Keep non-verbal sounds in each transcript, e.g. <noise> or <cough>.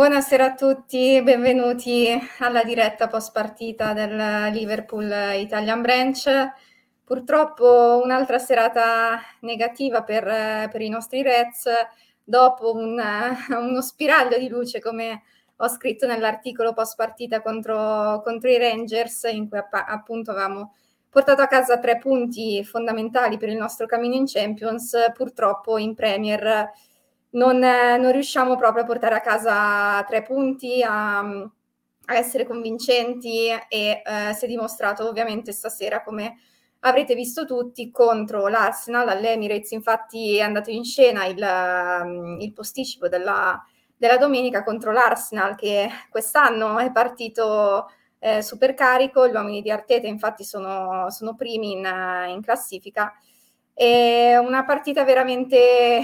Buonasera a tutti, benvenuti alla diretta post partita del Liverpool Italian Branch. Purtroppo un'altra serata negativa per, per i nostri Reds dopo un, uno spiraglio di luce come ho scritto nell'articolo post partita contro, contro i Rangers in cui app- appunto avevamo portato a casa tre punti fondamentali per il nostro cammino in Champions, purtroppo in Premier non, non riusciamo proprio a portare a casa tre punti, a, a essere convincenti e eh, si è dimostrato ovviamente stasera come avrete visto tutti contro l'Arsenal all'Emirates, infatti è andato in scena il, il posticipo della, della domenica contro l'Arsenal che quest'anno è partito eh, super carico, gli uomini di Arteta infatti sono, sono primi in, in classifica. È una partita veramente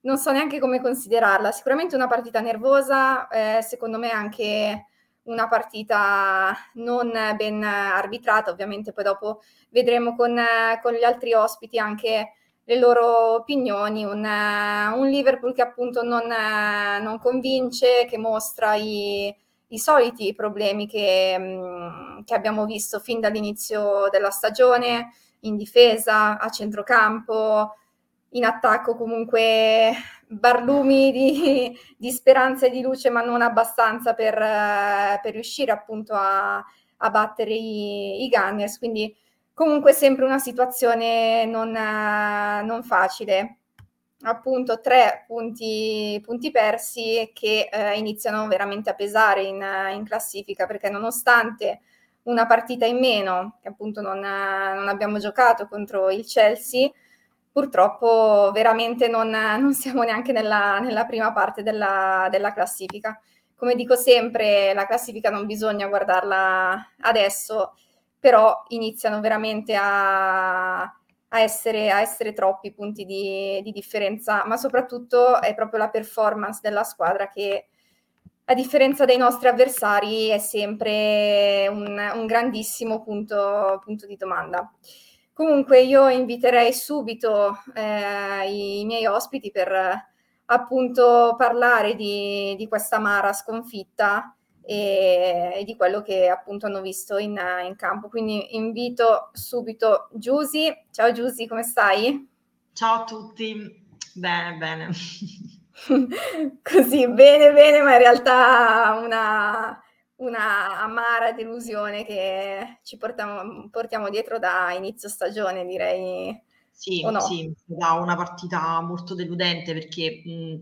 non so neanche come considerarla. Sicuramente una partita nervosa, eh, secondo me anche una partita non ben arbitrata, ovviamente poi dopo vedremo con, con gli altri ospiti anche le loro opinioni, un, un Liverpool che appunto non, non, convince, che mostra i, i soliti problemi che, mm, che abbiamo visto fin dall'inizio della stagione, in difesa, a centrocampo, in attacco comunque barlumi di, di, speranza e di luce, ma non abbastanza per, per riuscire appunto a, a battere i, i, Gunners. Quindi comunque sempre una situazione non, non facile. Appunto tre punti, punti persi che eh, iniziano veramente a pesare in, in, classifica perché nonostante una partita in meno, che appunto non, non abbiamo giocato contro il Chelsea, purtroppo veramente non, non siamo neanche nella, nella prima parte della, della, classifica. Come dico sempre, la classifica non bisogna guardarla adesso, però iniziano veramente a, a, essere, a essere, troppi punti di, di, differenza, ma soprattutto è proprio la performance della squadra che, a differenza dei nostri avversari, è sempre un, un grandissimo punto, punto di domanda. Comunque io inviterei subito eh, i, miei ospiti per appunto parlare di, di questa amara sconfitta e, e, di quello che appunto hanno visto in, in campo. Quindi invito subito Giusy. Ciao Giusy, come stai? Ciao a tutti, bene, bene. <laughs> Così, bene, bene, ma in realtà una una amara delusione che ci portiamo, portiamo dietro da inizio stagione, direi. Sì, no? sì, da una partita molto deludente perché, mh,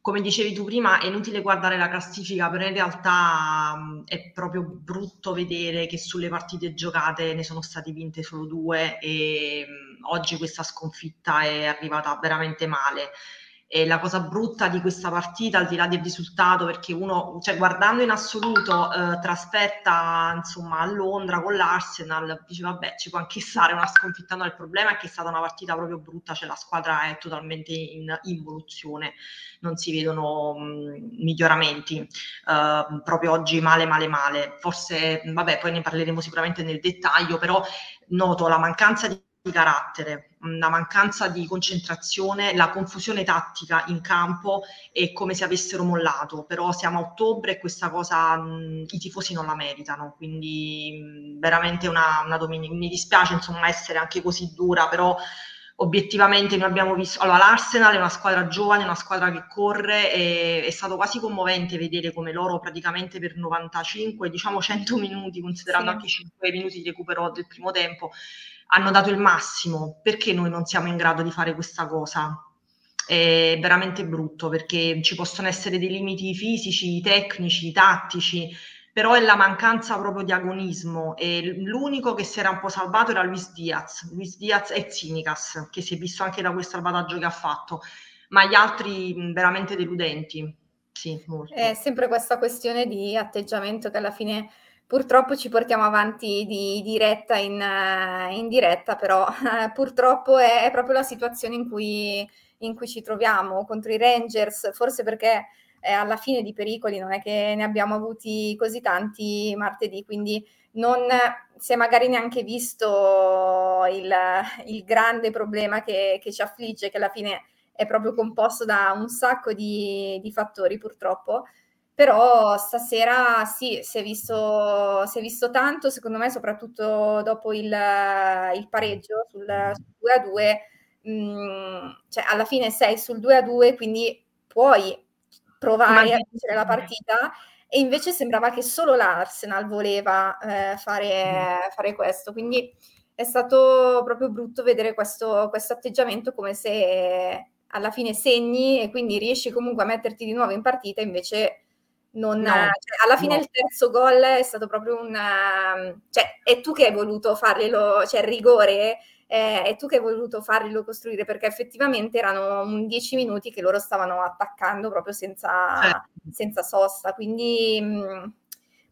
come dicevi tu prima, è inutile guardare la classifica, però in realtà mh, è proprio brutto vedere che sulle partite giocate ne sono state vinte solo due e mh, oggi questa sconfitta è arrivata veramente male. E la cosa brutta di questa partita, al di là del risultato, perché uno, cioè guardando in assoluto, eh, traspetta insomma a Londra con l'Arsenal, dice vabbè ci può anche stare una sconfitta, no, il problema è che è stata una partita proprio brutta, cioè la squadra è totalmente in involuzione, non si vedono mh, miglioramenti, eh, proprio oggi male male male, forse vabbè poi ne parleremo sicuramente nel dettaglio, però noto la mancanza di di carattere, una mancanza di concentrazione, la confusione tattica in campo è come se avessero mollato, però siamo a ottobre e questa cosa mh, i tifosi non la meritano, quindi mh, veramente una, una domenica. Mi dispiace insomma essere anche così dura, però obiettivamente noi abbiamo visto, allora l'Arsenal è una squadra giovane, una squadra che corre e è stato quasi commovente vedere come loro praticamente per 95, diciamo 100 <laughs> minuti, considerando sì. anche i 5 minuti di recupero del primo tempo, hanno dato il massimo, perché noi non siamo in grado di fare questa cosa? È veramente brutto perché ci possono essere dei limiti fisici, tecnici, tattici, però è la mancanza proprio di agonismo e l'unico che si era un po' salvato era Luis Diaz, Luis Diaz e Zinicas, che si è visto anche da quel salvataggio che ha fatto, ma gli altri veramente deludenti. Sì, molto. È sempre questa questione di atteggiamento che alla fine purtroppo ci portiamo avanti di diretta in, in diretta, però eh, purtroppo è, è, proprio la situazione in cui, in cui, ci troviamo contro i Rangers, forse perché eh, alla fine di pericoli non è che ne abbiamo avuti così tanti martedì, quindi non si è magari neanche visto il, il grande problema che, che, ci affligge, che alla fine è proprio composto da un sacco di, di fattori purtroppo però stasera sì, si è visto, si è visto tanto, secondo me soprattutto dopo il, il pareggio sul, sul 2 a 2, mh, cioè alla fine sei sul 2 a 2, quindi puoi provare a vincere la partita. E invece sembrava che solo l'Arsenal voleva eh, fare, fare, questo, quindi è stato proprio brutto vedere questo, questo atteggiamento come se alla fine segni e quindi riesci comunque a metterti di nuovo in partita, invece non, no, cioè, alla fine no. il terzo gol è stato proprio un... cioè è tu che hai voluto farglielo, cioè il rigore eh, è tu che hai voluto farglielo costruire perché effettivamente erano un dieci minuti che loro stavano attaccando proprio senza, certo. senza sosta, quindi mh,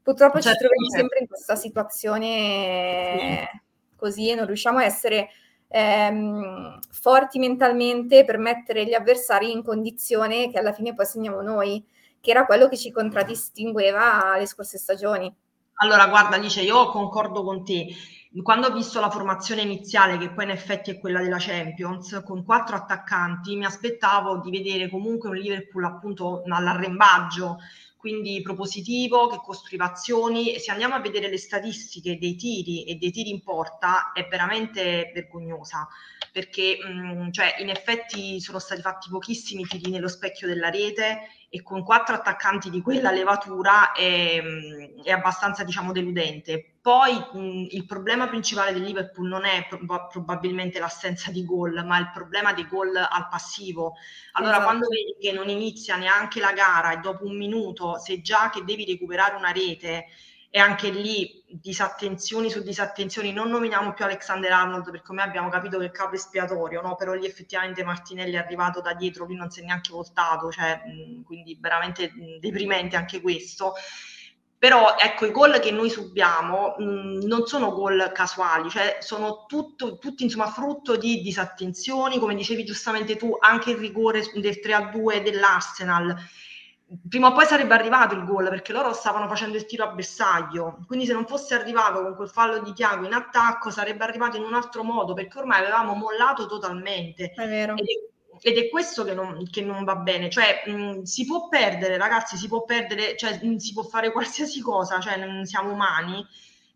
purtroppo certo. ci troviamo sempre in questa situazione sì. così e non riusciamo a essere ehm, forti mentalmente per mettere gli avversari in condizione che alla fine poi segniamo noi, che era quello che ci contraddistingueva le scorse stagioni. Allora, guarda Alice, io concordo con te quando ho visto la formazione iniziale, che poi in effetti è quella della Champions, con quattro attaccanti, mi aspettavo di vedere comunque un Liverpool appunto all'arrembaggio, quindi propositivo, che costruiva azioni. Se andiamo a vedere le statistiche dei tiri e dei tiri in porta, è veramente vergognosa, perché mh, cioè, in effetti sono stati fatti pochissimi tiri nello specchio della rete e con quattro attaccanti di quella levatura è, è abbastanza diciamo deludente. Poi mh, il problema principale del Liverpool non è prob- probabilmente l'assenza di gol, ma il problema dei gol al passivo. Allora, esatto. quando vedi che non inizia neanche la gara e dopo un minuto sei già che devi recuperare una rete e anche lì disattenzioni su disattenzioni, non nominiamo più Alexander Arnold perché come abbiamo capito che è il capo espiatorio, no? però lì effettivamente Martinelli è arrivato da dietro, lui non si è neanche voltato, cioè, mh, quindi veramente mh, deprimente anche questo. Però ecco, i gol che noi subiamo mh, non sono gol casuali, cioè sono tutto, tutti insomma frutto di disattenzioni, come dicevi giustamente tu, anche il rigore del 3-2 dell'Arsenal. Prima o poi sarebbe arrivato il gol perché loro stavano facendo il tiro a bersaglio. Quindi se non fosse arrivato con quel fallo di Tiago in attacco sarebbe arrivato in un altro modo perché ormai avevamo mollato totalmente. È vero. È, ed è questo che non, che non, va bene. Cioè mh, si può perdere ragazzi si può perdere cioè mh, si può fare <laughs> qualsiasi cosa cioè non siamo umani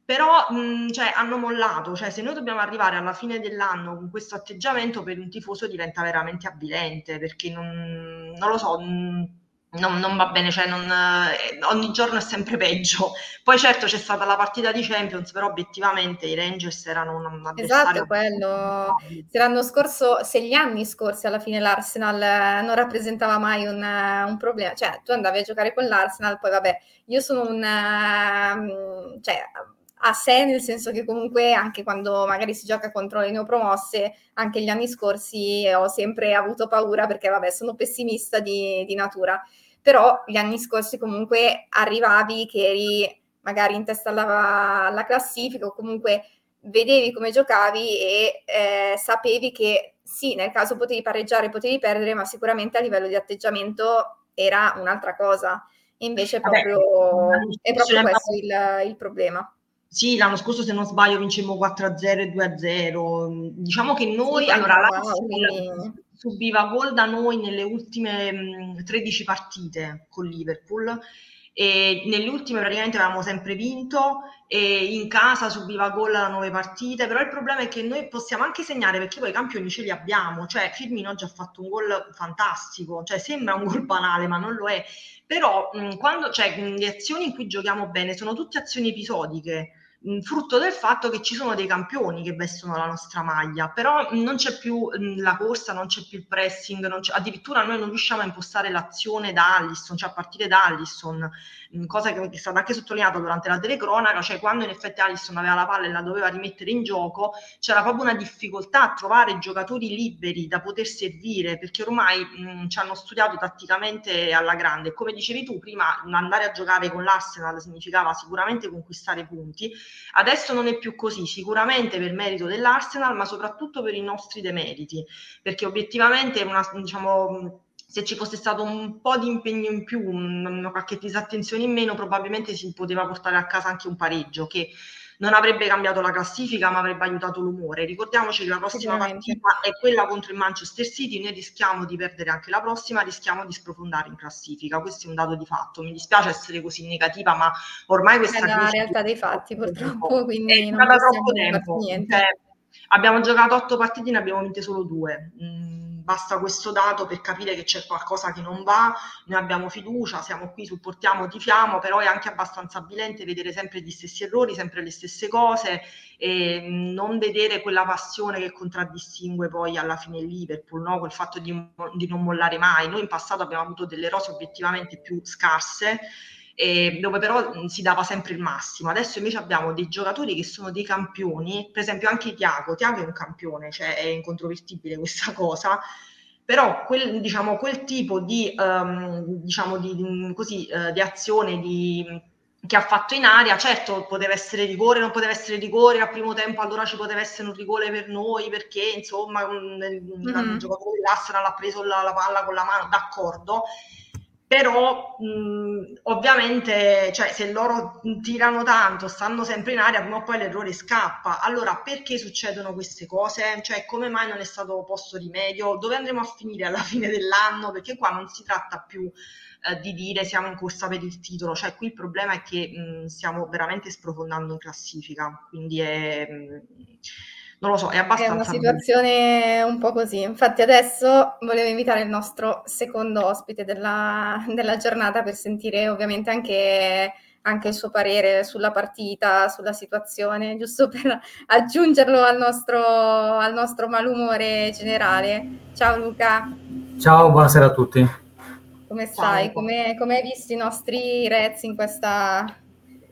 però mh, cioè, hanno mollato, cioè se noi dobbiamo arrivare alla fine dell'anno con questo atteggiamento per un tifoso diventa veramente avvilente perché non, non lo so, mh, non, non, va bene, cioè non, eh, ogni giorno è sempre peggio. Poi certo c'è stata la partita di Champions, però obiettivamente i Rangers erano un avversario... Esatto, quello. Se l'anno scorso, se gli anni scorsi alla fine l'Arsenal eh, non rappresentava mai un, eh, un problema, cioè tu andavi a giocare con l'Arsenal, poi vabbè, io sono un... Uh, cioè, a sé, nel senso che comunque anche quando magari si gioca contro le neopromosse, anche gli anni scorsi ho sempre avuto paura perché vabbè sono pessimista di, di natura, però gli anni scorsi comunque arrivavi che eri magari in testa alla, alla classifica o comunque vedevi come giocavi e eh, sapevi che sì, nel caso potevi pareggiare, potevi perdere, ma sicuramente a livello di atteggiamento era un'altra cosa. Invece Vabbè, proprio, è proprio questo il, il problema. Sì, l'anno scorso se non sbaglio vincemmo 4-0 e 2-0. Diciamo che noi, sì, allora, l'Arsenal subiva gol da noi nelle ultime mh, 13 partite con Liverpool e nelle ultime praticamente avevamo sempre vinto e in casa subiva gol da nove partite, però il problema è che noi possiamo anche segnare perché poi i campioni ce li abbiamo, cioè Firmino oggi ha fatto un gol fantastico, cioè sembra un gol banale ma non lo è, però mh, quando, cioè, mh, le azioni in cui giochiamo bene sono tutte azioni episodiche, frutto del fatto che ci sono dei campioni che vestono la nostra maglia, però non c'è più la corsa, non c'è più il pressing, addirittura noi non riusciamo a impostare l'azione da Allison, cioè a partire da Allison, cosa che è stata anche sottolineata durante la telecronaca, cioè quando in effetti Allison aveva la palla e la doveva rimettere in gioco, c'era proprio una difficoltà a trovare giocatori liberi da poter servire, perché ormai mh, ci hanno studiato tatticamente alla grande. Come dicevi tu, prima andare a giocare con l'Arsenal significava sicuramente conquistare punti, Adesso non è più così, sicuramente per merito dell'Arsenal, ma soprattutto per i nostri demeriti, perché obiettivamente una, diciamo, se ci fosse stato un po' di impegno in più, una qualche disattenzione in meno, probabilmente si poteva portare a casa anche un pareggio che non avrebbe cambiato la classifica, ma avrebbe aiutato l'umore. Ricordiamoci che la prossima partita è quella contro il Manchester City, noi rischiamo di perdere anche la prossima, rischiamo di sprofondare in classifica. Questo è un dato di fatto. Mi dispiace essere così negativa, ma ormai questa è la realtà dei fatti, purtroppo, quindi è non troppo tempo. Niente. Cioè, abbiamo giocato otto partite, ne abbiamo vinte solo due. Mm basta questo dato per capire che c'è qualcosa che non va, noi abbiamo fiducia, siamo qui, supportiamo, tifiamo, però è anche abbastanza avvilente vedere sempre gli stessi errori, sempre le stesse cose e non vedere quella passione che contraddistingue poi alla fine Liverpool, no? quel fatto di, di non mollare mai. Noi in passato abbiamo avuto delle rose obiettivamente più scarse eh, dove però si dava sempre il massimo. Adesso invece abbiamo dei giocatori che sono dei campioni, per esempio anche Tiago, Tiago è un campione, cioè è incontrovertibile questa <laughs> cosa, però quel, diciamo, quel tipo di, um, diciamo, di, così, uh, di azione di, che ha fatto in aria, certo poteva essere rigore, non poteva essere rigore, al primo tempo allora ci poteva essere un rigore per noi perché insomma un, mm-hmm. il giocatore dell'Arsenal ha preso la, la palla con la mano, d'accordo, però mh, ovviamente cioè, se loro tirano tanto, stanno sempre in aria, prima o poi l'errore scappa. Allora perché succedono queste cose? Cioè come mai non è stato posto rimedio? Dove andremo a finire alla <laughs> fine dell'anno? Perché qua non si tratta più eh, di dire siamo in corsa per il titolo, cioè qui il problema è che mh, stiamo veramente sprofondando in classifica, quindi è... Mh, non lo so, è abbastanza... È una situazione un po' così. Infatti adesso volevo invitare il nostro secondo ospite della, della giornata per sentire ovviamente anche, anche, il suo parere sulla partita, sulla situazione, giusto per aggiungerlo al nostro, al nostro malumore generale. Ciao Luca. Ciao, buonasera a tutti. Come stai? Come, come hai visto i nostri Reds in questa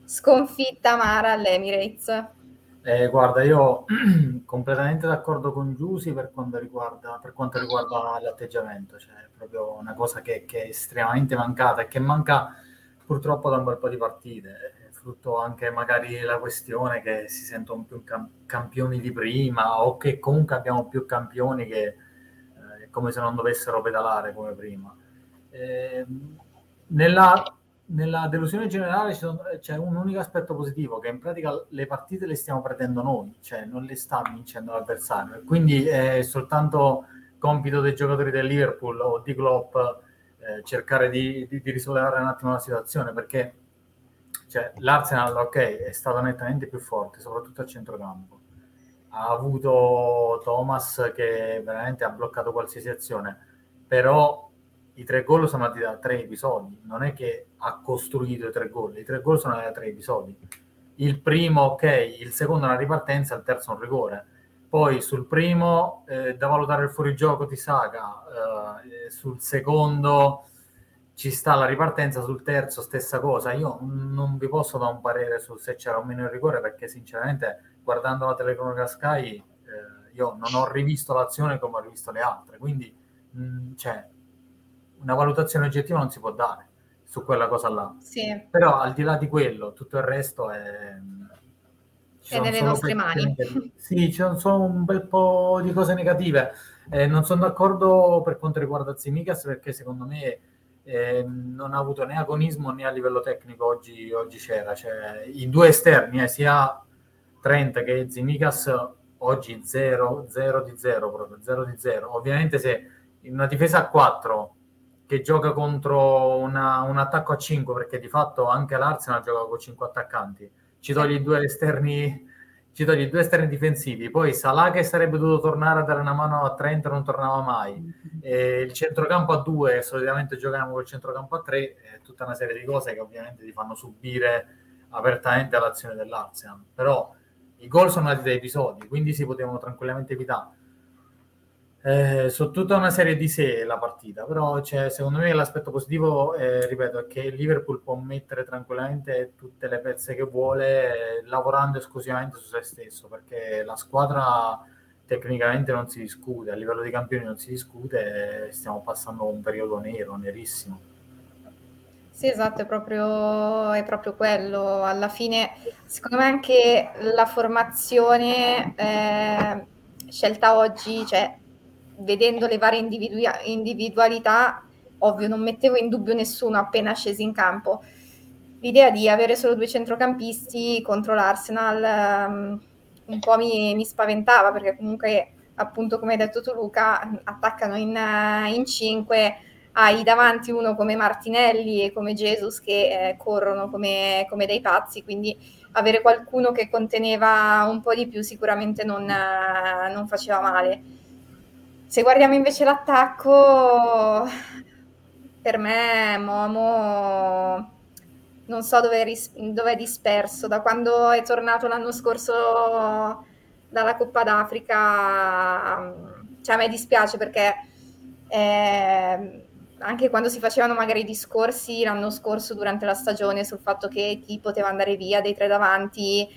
sconfitta amara all'Emirates? Eh, guarda, io <clears throat> completamente d'accordo con Giusy per quanto riguarda, per quanto riguarda l'atteggiamento, cioè è proprio una cosa che, che, è estremamente mancata e che manca purtroppo da un bel po' di partite, è frutto anche magari la questione che si sentono più cam- campioni di prima o che comunque abbiamo più campioni che eh, come se non dovessero pedalare come prima. Eh, nella nella delusione generale c'è un unico aspetto positivo, che in pratica le partite le stiamo perdendo noi, cioè non le sta vincendo l'avversario. Quindi è soltanto compito dei giocatori del Liverpool o di Klopp eh, cercare di, di, di, risollevare un attimo la situazione, perché cioè, l'Arsenal, ok, è stato nettamente più forte, soprattutto a centrocampo. Ha avuto Thomas che veramente ha bloccato qualsiasi azione, però i tre gol sono andati da tre episodi, non è che ha costruito i tre gol, i tre gol sono andati da tre episodi. Il primo, ok, il secondo una ripartenza, il terzo un rigore. Poi sul primo eh, da valutare il fuorigioco di Saga, eh, sul secondo ci sta la ripartenza, sul terzo stessa cosa. Io non vi posso dare un parere su se c'era o meno il rigore perché sinceramente guardando la telecronaca Sky eh, io non ho rivisto l'azione come ho rivisto le altre, quindi mh, cioè, una valutazione oggettiva non si può dare su quella cosa là. Sì. Però al di là di quello, tutto il resto è... È nelle nostre mani. Sì, ci sono un bel po' di cose negative. Eh, non sono d'accordo per quanto riguarda Zimikas perché secondo me eh, non ha avuto né agonismo né a livello tecnico oggi, oggi c'era. Cioè, I due esterni, eh, sia Trent che Zimikas, oggi 0, 0 di 0 proprio, 0 di 0. Ovviamente se in una difesa a 4 che gioca contro una, un attacco a 5, perché di fatto anche l'Arsenal gioca con 5 attaccanti. Ci toglie due esterni, ci toglie due esterni difensivi. Poi Salah che sarebbe dovuto tornare a dare una mano a Trent non tornava mai. E il centrocampo a 2, solitamente giochiamo col centrocampo a 3, tutta una serie di cose che ovviamente ti fanno subire apertamente l'azione dell'Arsenal. Però i gol sono andati da episodi, quindi si potevano tranquillamente evitare eh, su tutta una serie di sé la partita, però cioè, secondo me l'aspetto positivo, eh, ripeto, è che Liverpool può mettere tranquillamente tutte le pezze che vuole, eh, lavorando esclusivamente su se stesso, perché la squadra tecnicamente non si discute, a livello di campioni non si discute, stiamo passando un periodo nero, nerissimo. Sì, esatto, è proprio, è proprio quello. Alla fine, secondo me anche la formazione eh, scelta oggi, cioè vedendo le varie individu- individualità, ovvio, non mettevo in dubbio nessuno appena scesi in campo. l'idea di avere solo due centrocampisti contro l'Arsenal um, un po' mi, mi, spaventava perché comunque appunto come hai detto tu Luca attaccano in, in cinque hai davanti uno come Martinelli e come Jesus che eh, corrono come, come, dei pazzi quindi avere qualcuno che conteneva un po' di più sicuramente non, non faceva male se guardiamo invece l'attacco per me Momo non so dove, ris- dove è disperso, da quando è tornato l'anno scorso dalla Coppa d'Africa, cioè a me dispiace perché eh, anche quando si facevano magari i discorsi l'anno scorso durante la stagione sul fatto che chi poteva andare via dei tre davanti,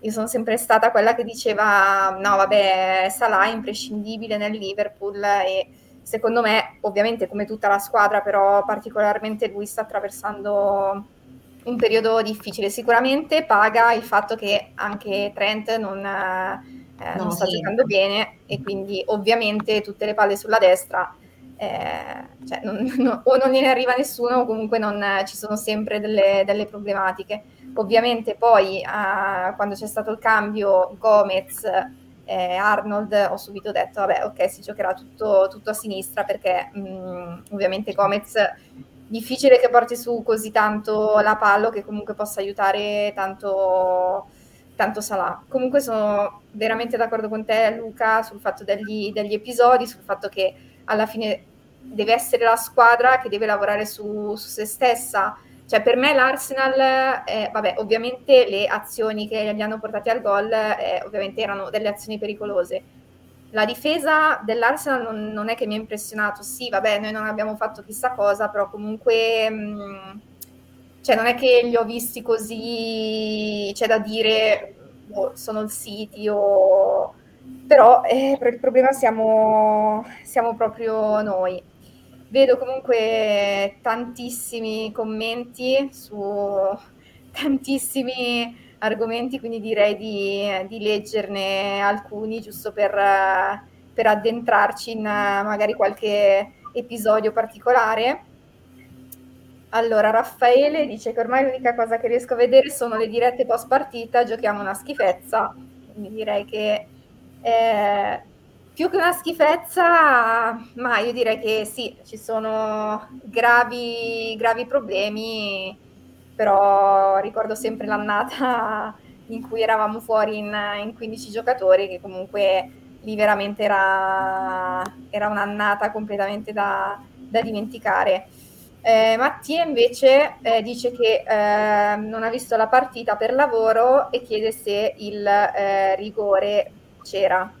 io sono sempre stata quella che diceva no vabbè Salah è imprescindibile nel Liverpool e secondo me ovviamente come tutta la squadra però particolarmente lui sta attraversando un periodo difficile. Sicuramente paga il fatto che anche Trent non, eh, no, non sta sì. giocando bene e quindi ovviamente tutte le palle sulla destra eh, cioè non, <laughs> no, o non ne arriva nessuno o comunque non, ci sono sempre delle, delle problematiche. Ovviamente poi eh, quando c'è stato il cambio Gomez eh, Arnold ho subito detto vabbè ok si giocherà tutto, tutto a sinistra perché mh, mm, ovviamente Gomez difficile che porti su così tanto la palla che comunque possa aiutare tanto, tanto Salah. Comunque sono veramente d'accordo con te Luca sul fatto degli, degli, episodi, sul fatto che alla fine deve essere la squadra che deve lavorare su, su se stessa. Cioè per me l'Arsenal, eh, vabbè, ovviamente le azioni che li hanno portati al gol eh, ovviamente erano delle azioni pericolose, la difesa dell'Arsenal non, non, è che mi ha impressionato. Sì, vabbè, noi non abbiamo fatto chissà cosa, però comunque mh, mm, cioè non è che li ho visti così, c'è da dire oh, sono il City o... Però eh, il problema siamo, siamo proprio noi. Vedo comunque tantissimi commenti su <laughs> tantissimi argomenti, quindi direi di, di leggerne alcuni giusto per, per addentrarci in magari qualche episodio particolare. Allora, Raffaele dice che ormai l'unica cosa che riesco a vedere sono le dirette post partita, giochiamo una schifezza, quindi direi che eh, più che una schifezza, ma io direi che sì, ci sono gravi, gravi problemi però ricordo sempre l'annata <laughs> in cui eravamo fuori in, in 15 giocatori, che comunque lì veramente era, era un'annata completamente da, da dimenticare. Eh, Mattia invece eh, dice che eh, non ha visto la partita per lavoro e chiede se il eh, rigore c'era.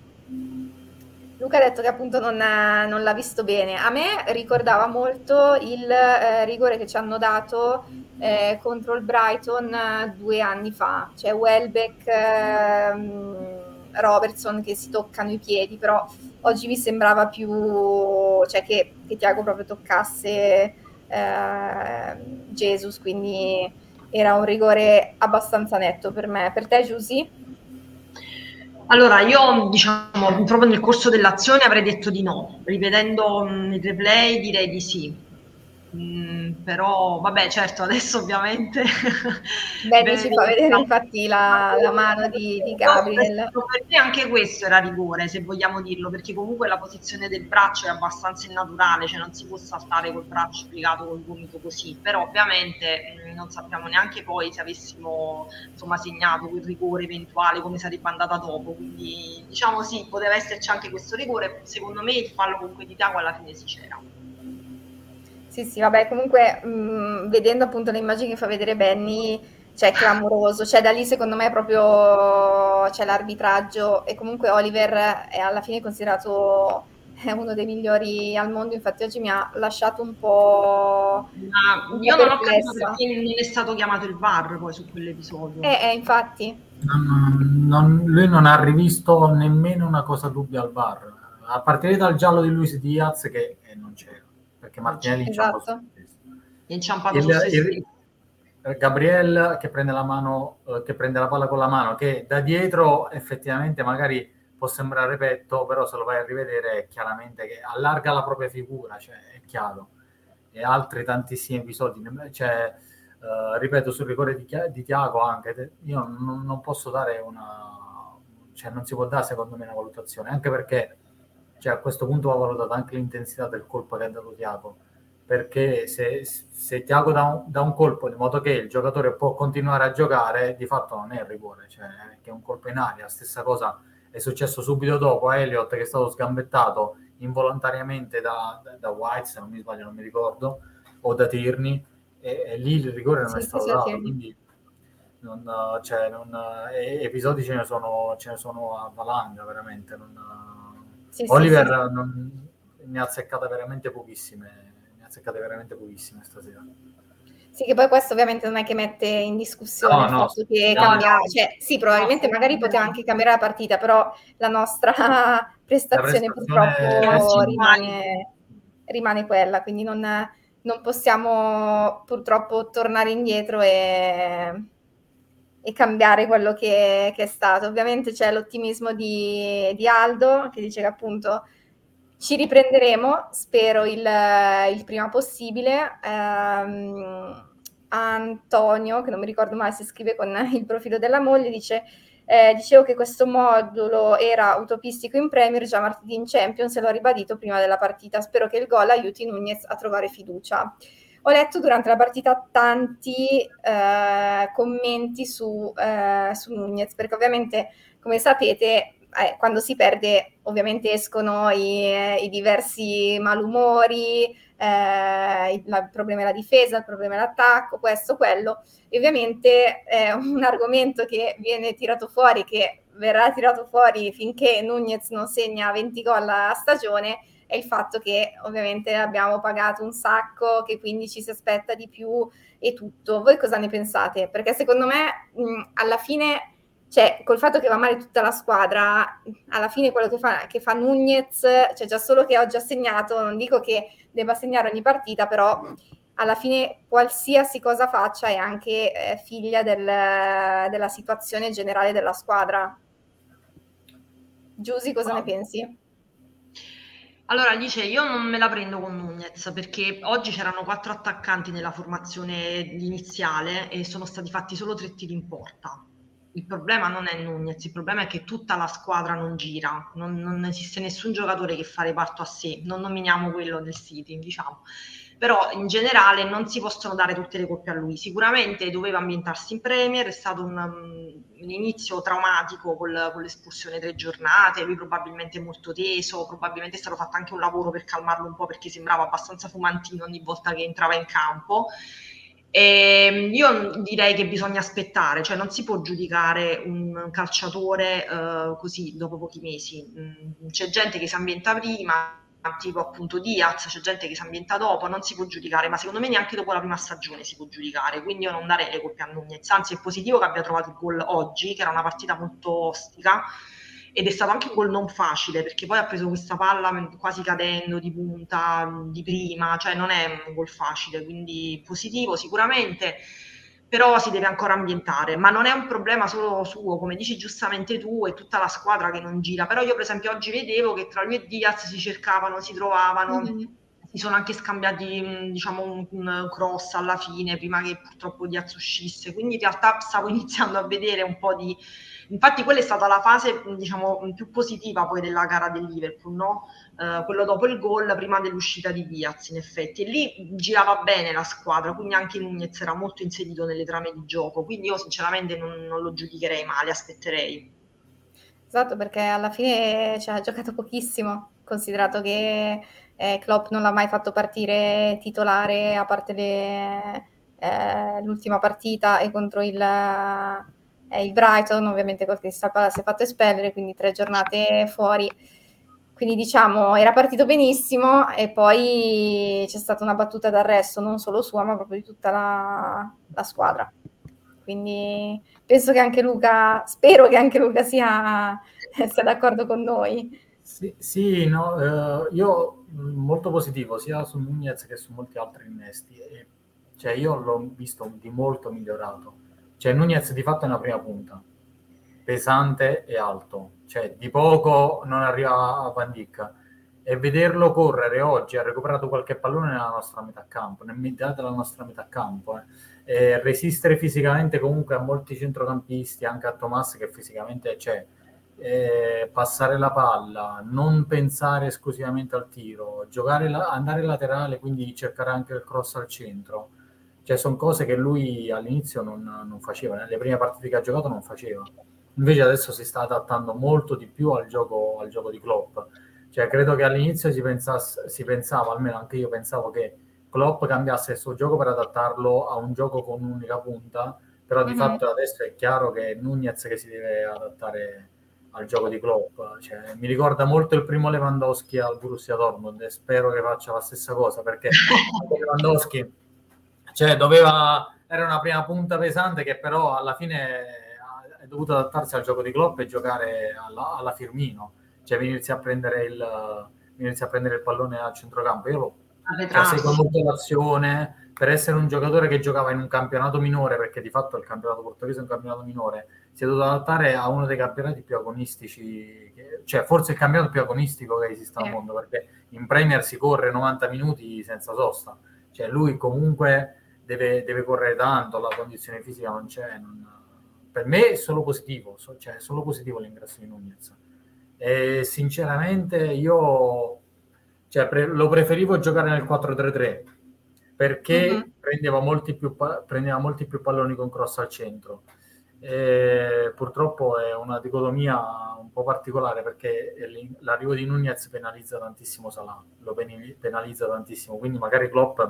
Luca ha detto che appunto non, non, l'ha visto bene. A me ricordava molto il eh, rigore che ci hanno dato eh, contro il Brighton eh, due anni fa, cioè Welbeck, ehm, Robertson che si toccano i piedi, però oggi mi sembrava più cioè che, che Tiago proprio toccasse eh, Jesus, quindi era un rigore abbastanza netto per me. Per te, Giusy? Allora, io diciamo proprio nel corso dell'azione avrei detto di no, ripetendo mh, il replay direi di sì. Mm, però vabbè certo <laughs> adesso ovviamente bene ci fa vedere infatti la, la mano di, di Gabriel. per me anche questo era rigore se vogliamo dirlo perché comunque la posizione del braccio è abbastanza innaturale cioè non si può saltare col braccio piegato col gomito così. Però ovviamente mh, mm, non sappiamo neanche poi se avessimo insomma segnato quel rigore eventuale come sarebbe andata dopo. Quindi diciamo sì poteva esserci anche questo rigore. Secondo me il fallo comunque di Tiago alla fine si c'era sì, sì, vabbè, comunque mh, vedendo appunto le immagini che fa vedere Benny, cioè clamoroso, cioè da lì secondo me proprio c'è l'arbitraggio e comunque Oliver è alla fine considerato è uno dei migliori al mondo, infatti oggi mi ha lasciato un po'... Ma un io po non ho capito perché non è stato chiamato il VAR poi su quell'episodio. Eh, eh infatti. Non, non, lui non ha rivisto nemmeno una cosa dubbia al VAR, a partire dal giallo di Luis Diaz che eh, non c'era perché Martinelli esatto. inciampa il, il, Gabriel che prende la mano eh, che prende la palla con la mano che da dietro effettivamente magari può sembrare petto però se lo vai a rivedere è chiaramente che allarga la propria figura cioè è chiaro. E altri tantissimi episodi cioè Uh, ripeto, sul rigore di, di Tiago anche, io non, non, posso dare una... cioè non si può dare secondo me una valutazione, anche perché cioè, a questo punto va valutata anche l'intensità del colpo che ha dato Tiago, perché se, se Tiago dà un, dà un, colpo di modo che il giocatore può continuare a giocare, di fatto non è il rigore, cioè è un colpo in aria, stessa cosa è successo subito dopo a Elliott che è stato sgambettato involontariamente da, da, da White, se non mi sbaglio non mi ricordo, o da Tierney, e, e lì il rigore non sì, è stato dato, quindi non, cioè, non, episodi ce ne, sono, ce ne sono a valanga veramente. Non, sì, Oliver sì, non, ne ha azzeccate veramente pochissime, ne ha azzeccate veramente pochissime stasera. Sì, che poi questo ovviamente non è che mette in discussione no, il no, fatto che no, cambia, cioè sì, probabilmente magari poteva anche cambiare la partita, però la nostra <laughs> prestazione, la prestazione purtroppo rimane, rimane, quella, quindi non, non possiamo purtroppo tornare indietro e, e cambiare quello che, che, è stato. Ovviamente c'è l'ottimismo di, di, Aldo che dice che appunto ci riprenderemo, spero il, il prima possibile. Um, Antonio, che non mi ricordo mai se scrive con il profilo della moglie, dice eh, dicevo che questo modulo era utopistico in Premier, già martedì in Champions e l'ho ribadito prima della partita. Spero che il gol aiuti Nunez a trovare fiducia. Ho letto durante la partita tanti eh, commenti su, eh, su Nunez, perché ovviamente, come sapete, eh, quando si perde ovviamente escono i, eh, i diversi malumori, eh, il, il, problema della difesa, il problema dell'attacco, questo, quello. E ovviamente è un argomento che viene tirato fuori, che verrà tirato fuori finché Nunez non segna 20 gol a stagione, è il fatto che ovviamente abbiamo pagato un sacco, che quindi ci si aspetta di più e tutto. Voi cosa ne pensate? Perché secondo me mh, alla fine cioè, col fatto che va male tutta la squadra, alla fine quello che fa, che fa Nunez, cioè già solo che oggi ha segnato, non dico che debba segnare ogni partita, però alla fine qualsiasi cosa faccia è anche eh, figlia del, della situazione generale della squadra. Giusy, cosa ne pensi? Allora, Alice, io non me la prendo con Nunez perché oggi c'erano quattro attaccanti nella formazione iniziale e sono stati fatti solo tre tiri in porta il problema non è Nunez, il problema è che tutta la squadra non gira, non, non, esiste nessun giocatore che fa reparto a sé, non nominiamo quello del City, diciamo. Però in generale non si possono dare tutte le colpe a lui. Sicuramente doveva ambientarsi in Premier, è stato un, um, un inizio traumatico col, con l'espulsione tre giornate, lui probabilmente molto teso, probabilmente è stato fatto anche un lavoro per calmarlo un po' perché sembrava abbastanza fumantino ogni volta che entrava in campo e ehm, io direi che bisogna aspettare, cioè non si può giudicare un calciatore uh, così dopo pochi mesi. Mm, c'è gente che si ambienta prima, tipo appunto Diaz, c'è gente che si ambienta dopo, non si può giudicare, ma secondo me neanche dopo la prima stagione si può giudicare, quindi io non darei le colpe a Nunez, anzi è positivo che abbia trovato il gol oggi, che era una partita molto ostica, ed è stato anche un gol non facile perché poi ha preso questa palla quasi cadendo di punta di prima, cioè non è un gol facile, quindi positivo sicuramente, però si deve ancora ambientare, ma non è un problema solo suo, come dici giustamente tu, è tutta la squadra che non gira, però io per esempio oggi vedevo che tra lui e Diaz si cercavano, si trovavano. Mm-hmm si sono anche scambiati diciamo un, un, cross alla fine prima che purtroppo Diaz uscisse quindi in realtà stavo <laughs> iniziando a vedere un po' di Infatti quella è stata la fase diciamo, più positiva poi della gara del Liverpool, no? Eh, quello dopo il gol, prima dell'uscita di Diaz in effetti. E lì girava bene la squadra, quindi anche Nunez era molto inserito nelle trame di gioco, quindi io sinceramente non, non lo giudicherei male, aspetterei. Esatto, perché alla fine cioè, ha giocato pochissimo, considerato che eh, Klopp non l'ha mai fatto partire titolare a parte le, eh, l'ultima partita e contro il è il Brighton, ovviamente col Crystal Palace si è fatto espellere, quindi tre giornate fuori. Quindi diciamo era partito benissimo e poi c'è stata una battuta d'arresto non solo sua, ma proprio di tutta la, la squadra. Quindi penso che anche Luca, spero che anche Luca sia, <laughs> sia d'accordo con noi. Sì, sì no, eh, io molto positivo sia su Nunez che su molti altri innesti. cioè io l'ho visto di molto migliorato cioè Nunez di fatto è una prima punta, pesante e alto, cioè di poco non arriva a Van Dijk. E vederlo correre oggi, ha recuperato qualche pallone nella nostra metà campo, nel metà della nostra metà campo. Eh. resistere fisicamente comunque a molti centrocampisti, anche a Tomas che fisicamente c'è, eh, passare la palla, non pensare esclusivamente al tiro, giocare la, andare laterale, quindi cercare anche il cross al centro. Cioè, sono cose che lui all'inizio non, non, faceva, nelle prime partite che ha giocato non faceva. Invece adesso si sta adattando molto di più al gioco, al gioco di Klopp. Cioè, credo che all'inizio si, pensasse, si pensava, almeno anche io pensavo che Klopp cambiasse il suo gioco per adattarlo a un gioco con un'unica punta, però di mm-hmm. fatto adesso è chiaro che è Nunez che si deve adattare al gioco di Klopp. Cioè, mi ricorda molto il primo Lewandowski al Borussia Dortmund e spero che faccia la stessa cosa perché <laughs> Lewandowski cioè, doveva, era una prima punta pesante che però alla fine dovuto adattarsi al gioco di Klopp e giocare alla, alla Firmino, cioè venirsi a prendere il, venirsi a prendere il pallone al centrocampo. Io lo cioè, seguo molto l'azione per essere un giocatore che giocava in un campionato minore, perché di fatto il campionato portoghese è un campionato minore, si è dovuto adattare a uno dei campionati più agonistici, cioè forse il campionato più agonistico che esiste al eh. mondo, perché in Premier si corre 90 minuti senza sosta, cioè lui comunque deve, deve correre tanto, la condizione fisica non c'è, non... per me è solo positivo, cioè è solo positivo l'ingresso di Nunez. E sinceramente io cioè, pre- lo preferivo giocare nel 4-3-3 perché mm-hmm. prendeva, molti più pa- prendeva molti più palloni con cross al centro e purtroppo è una dicotomia un po' particolare perché l'arrivo di Nunez penalizza tantissimo Salah, lo penalizza tantissimo, quindi magari Klopp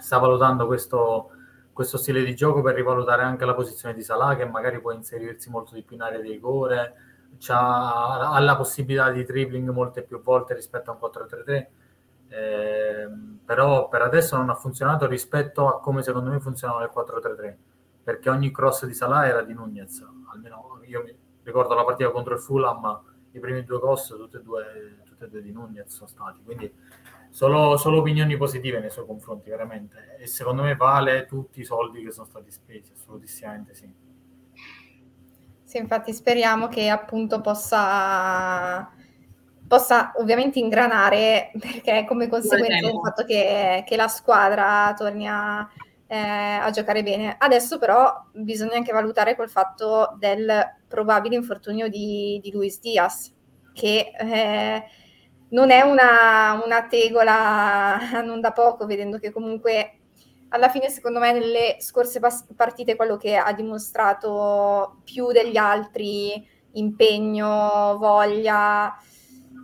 sta valutando questo, questo stile di gioco per rivalutare anche la posizione di Salah che magari può inserirsi molto di più in area di rigore, ha la possibilità di dribbling molte più volte rispetto a un 4-3-3. Eh, però per adesso non ha funzionato rispetto a come secondo me funzionava il 4-3-3 perché ogni cross di Salah era di Nunez, almeno io mi ricordo la partita contro il Fulham, i primi due cross tutte e due, tutte e due di Nunez sono stati, quindi solo, solo, opinioni positive nei suoi confronti veramente e secondo me vale tutti i soldi che sono stati spesi, assolutissimamente sì. Sì, infatti speriamo che appunto possa possa ovviamente ingranare perché come conseguenza del fatto che, che la squadra torni a, eh, a giocare bene. Adesso però bisogna anche valutare quel fatto del probabile infortunio di, di Luis Diaz, che eh, non è una, una tegola <laughs> non da poco, vedendo che comunque alla fine secondo me nelle scorse pas- partite quello che ha dimostrato più degli altri impegno, voglia,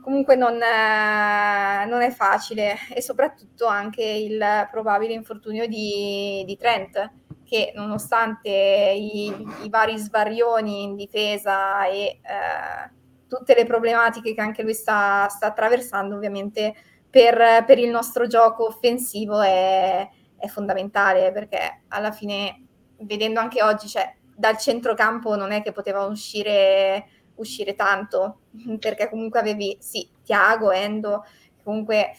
comunque non è, non è, facile. E soprattutto anche il probabile infortunio di, di Trent che nonostante i, i, vari svarioni in difesa e eh, tutte le problematiche che anche lui sta, sta attraversando ovviamente per, per, il nostro gioco offensivo è, è, fondamentale perché alla fine vedendo anche oggi cioè, dal centrocampo non è che poteva uscire uscire tanto, <laughs> perché comunque avevi, sì, Tiago, Endo, comunque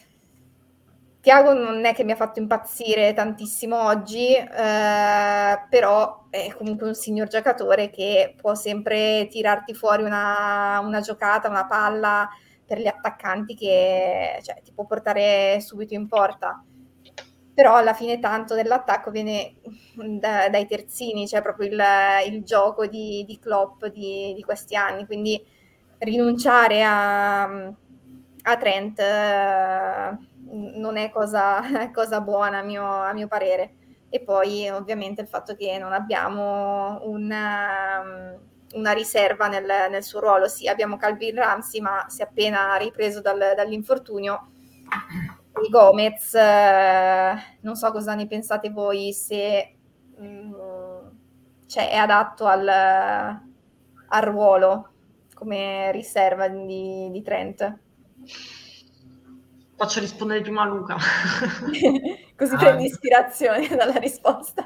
Tiago non è che mi ha fatto impazzire tantissimo oggi, eh, però è comunque un signor giocatore che può sempre tirarti fuori una, una giocata, una palla per gli attaccanti che cioè, ti può portare subito in porta. Però alla fine tanto dell'attacco viene da, dai terzini, cioè proprio il, il gioco di, di Klopp di, di, questi anni, quindi rinunciare a, a Trent eh, non è cosa, <laughs> cosa buona a mio, a mio, parere. E poi ovviamente il fatto che non abbiamo una, una riserva nel, nel, suo ruolo, sì abbiamo Calvin Ramsey, ma si è appena ripreso dal, dall'infortunio di Gomez, eh, non so cosa ne pensate voi, se mh, mm, cioè, è adatto al, al, ruolo come riserva di, di Trent. Faccio rispondere prima a Luca. <laughs> Così ah, prendi ispirazione <laughs> dalla risposta.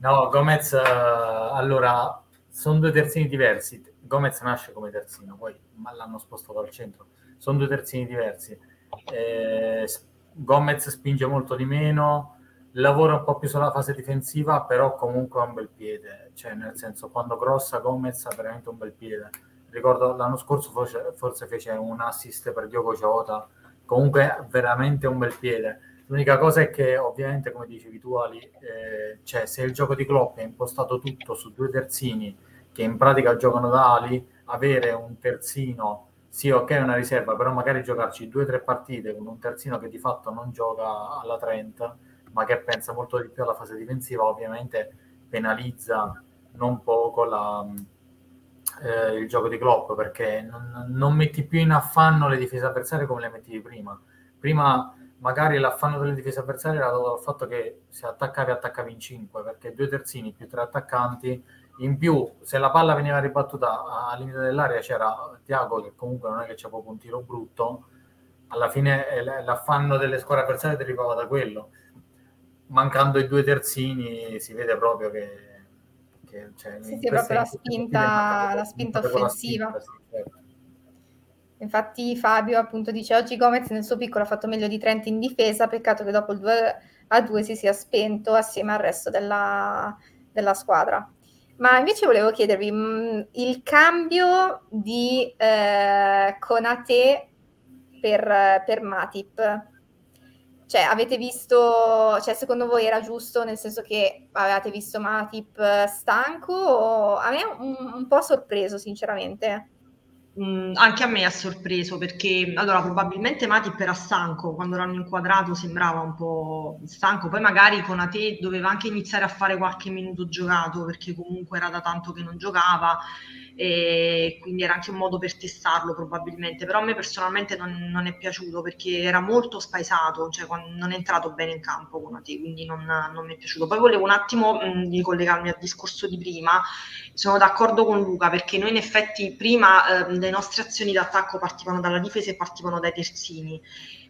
No, Gomez, uh, allora, sono due terzini diversi. Gomez nasce come terzino, poi l'hanno spostato al centro. Sono due terzini diversi eh, Gomez spinge molto di meno, lavora un po' più sulla fase difensiva, però comunque ha un bel piede, cioè nel senso quando grossa Gomez ha veramente un bel piede. Ricordo l'anno scorso forse, forse fece un assist per Diogo Jota, comunque veramente un bel piede. L'unica cosa è che ovviamente, come dicevi tu Ali, eh, cioè, se il gioco di Klopp è impostato tutto su due terzini che in pratica giocano da ali, avere un terzino, sì ok è una riserva, però magari giocarci due o tre partite con un terzino che di fatto non gioca alla 30, ma che pensa molto di più alla fase difensiva, ovviamente penalizza non poco la, eh, il gioco di Klopp perché non, non, metti più in affanno le difese avversarie come le mettevi prima. Prima magari l'affanno delle difese avversarie era dovuto al fatto che se attaccavi attaccavi in 5 perché due terzini più tre attaccanti in più se la palla veniva ribattuta al limite dell'area c'era Tiago che comunque non è che c'è proprio un tiro brutto alla fine eh, l'affanno delle squadre avversarie derivava da quello mancando i due terzini si vede proprio che, che cioè, sì, sì, proprio la spinta, la spinta offensiva spinta, sì, certo. Infatti Fabio appunto dice oggi Gomez nel suo piccolo ha fatto meglio di Trent in difesa, peccato che dopo il 2 a 2 si sia spento assieme al resto della, della squadra. Ma invece volevo chiedervi mh, mm, il cambio di eh, Conate per, per Matip. Cioè, avete visto, cioè, secondo voi era giusto nel senso che avevate visto Matip stanco? O... A me è un, un po' sorpreso, sinceramente. Mm, anche a me ha sorpreso perché allora probabilmente Matip era stanco quando l'hanno inquadrato sembrava un po' stanco. Poi magari con Ate doveva anche iniziare a fare qualche minuto giocato perché comunque era da tanto che non giocava e quindi era anche un modo per testarlo probabilmente, però a me personalmente non, non è piaciuto perché era molto spaesato, cioè non è entrato bene in campo con te, quindi non, non, mi è piaciuto. Poi volevo un attimo mh, ricollegarmi al discorso di prima, sono d'accordo con Luca perché noi in effetti prima eh, le nostre azioni d'attacco partivano dalla difesa e partivano dai terzini.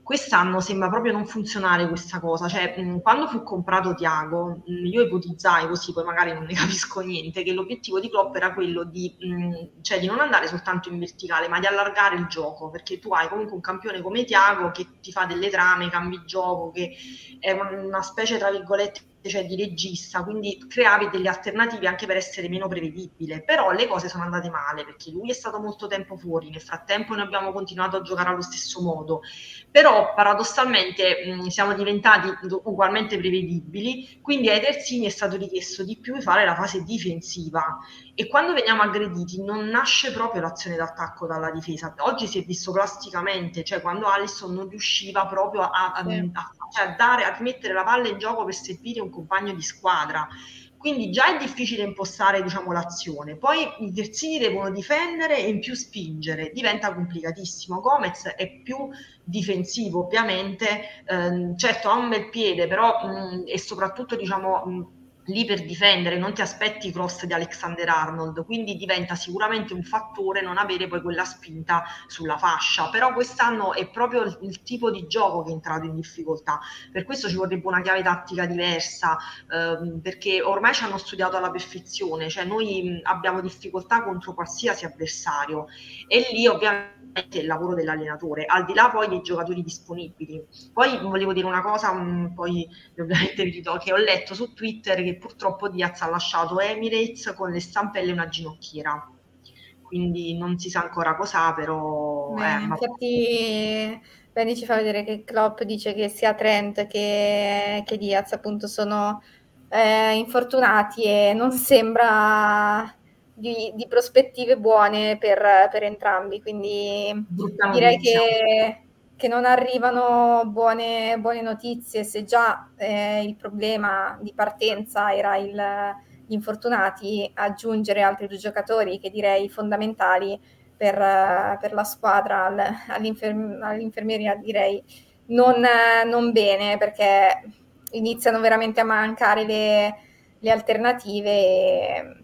Quest'anno sembra proprio non funzionare questa cosa, cioè mh, quando fu comprato Tiago, io ipotizzai così, poi magari non ne <laughs> capisco niente, che l'obiettivo di Klopp era quello di, mh, cioè, di non andare soltanto in verticale, ma di allargare il gioco, perché tu hai comunque un campione come Tiago che ti fa delle trame, cambi gioco, che è una specie, tra virgolette, cioè di regista, quindi creavi delle alternative anche per essere meno prevedibile, però le cose sono andate male perché lui è stato molto tempo fuori, nel frattempo noi abbiamo continuato a giocare allo stesso modo, però paradossalmente mh, siamo diventati ugualmente prevedibili, quindi ai terzini è stato richiesto di più fare la fase difensiva e quando veniamo aggrediti non nasce proprio l'azione d'attacco dalla difesa. Oggi si è visto plasticamente, cioè quando Alisson non riusciva proprio a, a, a, cioè a dare, a rimettere la palla in gioco per servire un compagno di squadra. Quindi già è difficile impostare diciamo, l'azione, poi i terzini devono difendere e in più spingere, diventa complicatissimo. Gomez è più difensivo ovviamente, ehm, certo ha un bel piede, però mh, e soprattutto diciamo, mh, lì per difendere, non ti aspetti i cross di Alexander Arnold, quindi diventa sicuramente un fattore non avere poi quella spinta sulla fascia, però quest'anno è proprio il, il tipo di gioco che è entrato in difficoltà, per questo ci vorrebbe una chiave tattica diversa, ehm, perché ormai ci hanno studiato alla perfezione, cioè noi abbiamo difficoltà contro qualsiasi avversario. E lì ovviamente il lavoro dell'allenatore, al di là poi dei giocatori disponibili. Poi volevo dire una cosa, mh, poi ovviamente vi rido, che ho letto su Twitter che purtroppo Diaz ha lasciato Emirates con le stampelle e una ginocchiera. Quindi non si sa ancora cosa, però... Beh, eh, infatti Benny ci fa vedere che Klopp dice che sia Trent che, che Diaz appunto sono eh, infortunati e non sembra di, di prospettive buone per, per entrambi, quindi direi che, che, non arrivano buone, buone, notizie, se già eh, il problema di partenza era il, gli infortunati, aggiungere altri due giocatori che direi fondamentali per, per la squadra al, all'infer- all'infermeria direi non, non, bene perché iniziano veramente a mancare le, le alternative e,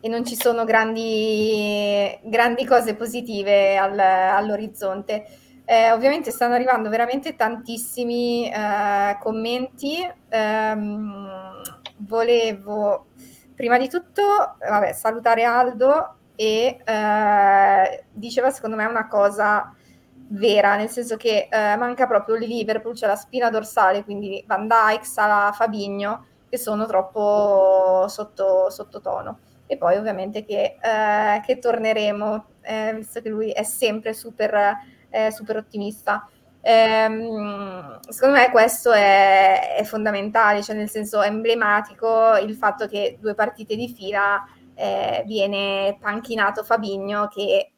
e non ci sono grandi, grandi cose positive al, all'orizzonte. Eh, ovviamente stanno arrivando veramente tantissimi eh, commenti. Um, volevo prima di tutto vabbè, salutare Aldo e eh, diceva secondo me una cosa vera, nel senso che eh, manca proprio il Liverpool, c'è la spina dorsale, quindi Van Dijk, Salah, Fabigno, che sono troppo sotto, sottotono e poi ovviamente che, eh, che torneremo, eh, visto che lui è sempre super, eh, super ottimista. Ehm, secondo me questo è, è, fondamentale, cioè nel senso emblematico il fatto che due partite di fila eh, viene panchinato Fabigno che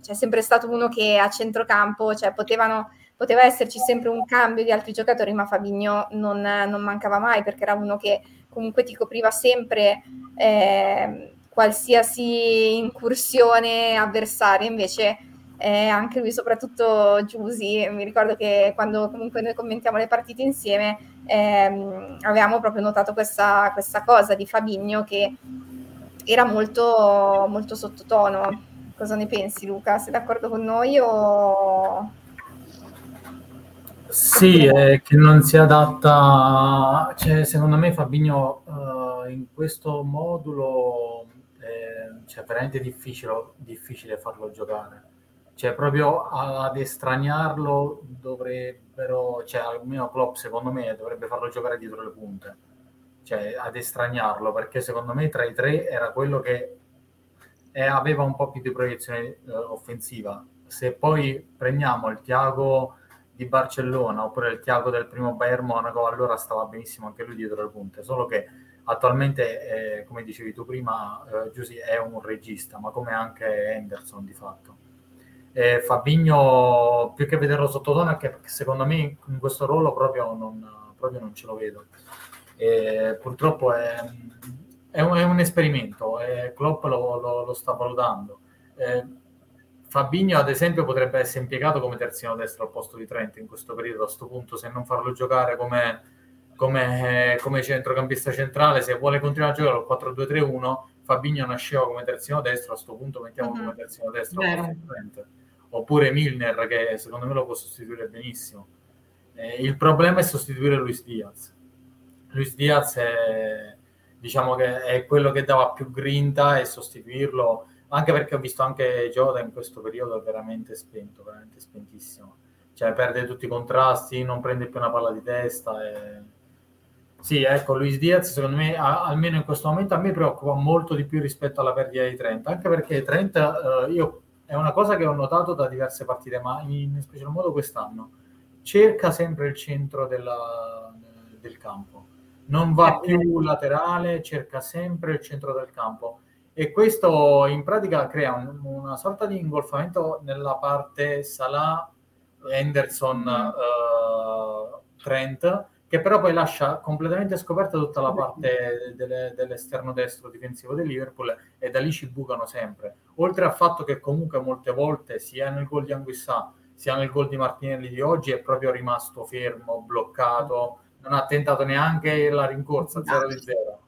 c'è sempre stato uno che a centrocampo, cioè potevano, poteva esserci sempre un cambio di altri giocatori, ma Fabigno non, non mancava mai perché era uno che comunque ti copriva sempre eh, qualsiasi incursione avversaria, invece eh, anche lui, soprattutto Giusy, mi ricordo che quando comunque noi commentiamo le partite insieme ehm, avevamo proprio notato questa, questa cosa di Fabigno che era molto, molto sottotono. Cosa ne pensi Luca? Sei d'accordo con noi o... Sì, è che non si adatta, cioè, secondo me Fabigno uh, in questo modulo eh, cioè, veramente difficile, difficile farlo giocare cioè proprio ad estraniarlo dovrebbero, cioè almeno Klopp secondo me dovrebbe farlo giocare dietro le punte, cioè ad estraniarlo perché secondo me tra i tre era quello che è, aveva un po' più di proiezione eh, offensiva. Se poi prendiamo il Tiago di Barcellona oppure il Tiago del primo Bayern Monaco, allora stava benissimo anche lui dietro le punte, solo che attualmente, eh, come dicevi tu prima, eh, Giusy è un regista, ma come anche Henderson di fatto. Eh, Fabigno più che vederlo sottotono è che secondo me in questo ruolo proprio non, proprio non ce lo vedo. E purtroppo è, è, un, è un, esperimento e Klopp lo, lo, lo sta valutando. Eh, Fabigno ad esempio potrebbe essere impiegato come terzino destro al posto di Trent in questo periodo a questo punto se non farlo giocare come, come, come centrocampista centrale se vuole continuare a giocare al 4-2-3-1 Fabigno nasceva come terzino destro a questo punto mettiamo uh-huh. come terzino destro Trent oppure Milner che secondo me lo può sostituire benissimo. Eh, il problema è sostituire Luis Diaz. Luis Diaz è, diciamo che è quello che dava più grinta e sostituirlo, anche perché ho visto anche Jota in questo periodo veramente spento, veramente spentissimo. Cioè perde tutti i contrasti, non prende più una palla di testa. E... Sì, ecco, Luis Diaz secondo me, a, almeno in questo momento, a me preoccupa molto di più rispetto alla perdita di Trent, anche perché Trent, eh, io è una cosa che ho notato da diverse partite, ma in special modo quest'anno. Cerca sempre il centro della, del campo, non va eh, più eh. laterale, cerca sempre il centro del campo. E questo in pratica crea un, una sorta di ingolfamento nella parte Salah, Henderson, uh, Trent, che però poi lascia completamente scoperta tutta la parte delle, dell'esterno destro difensivo del Liverpool e da lì ci bucano sempre. Oltre al fatto che comunque molte volte sia nel gol di Anguissà sia nel gol di Martinelli di oggi è proprio rimasto fermo, bloccato, non ha tentato neanche la rincorsa 0 di 0.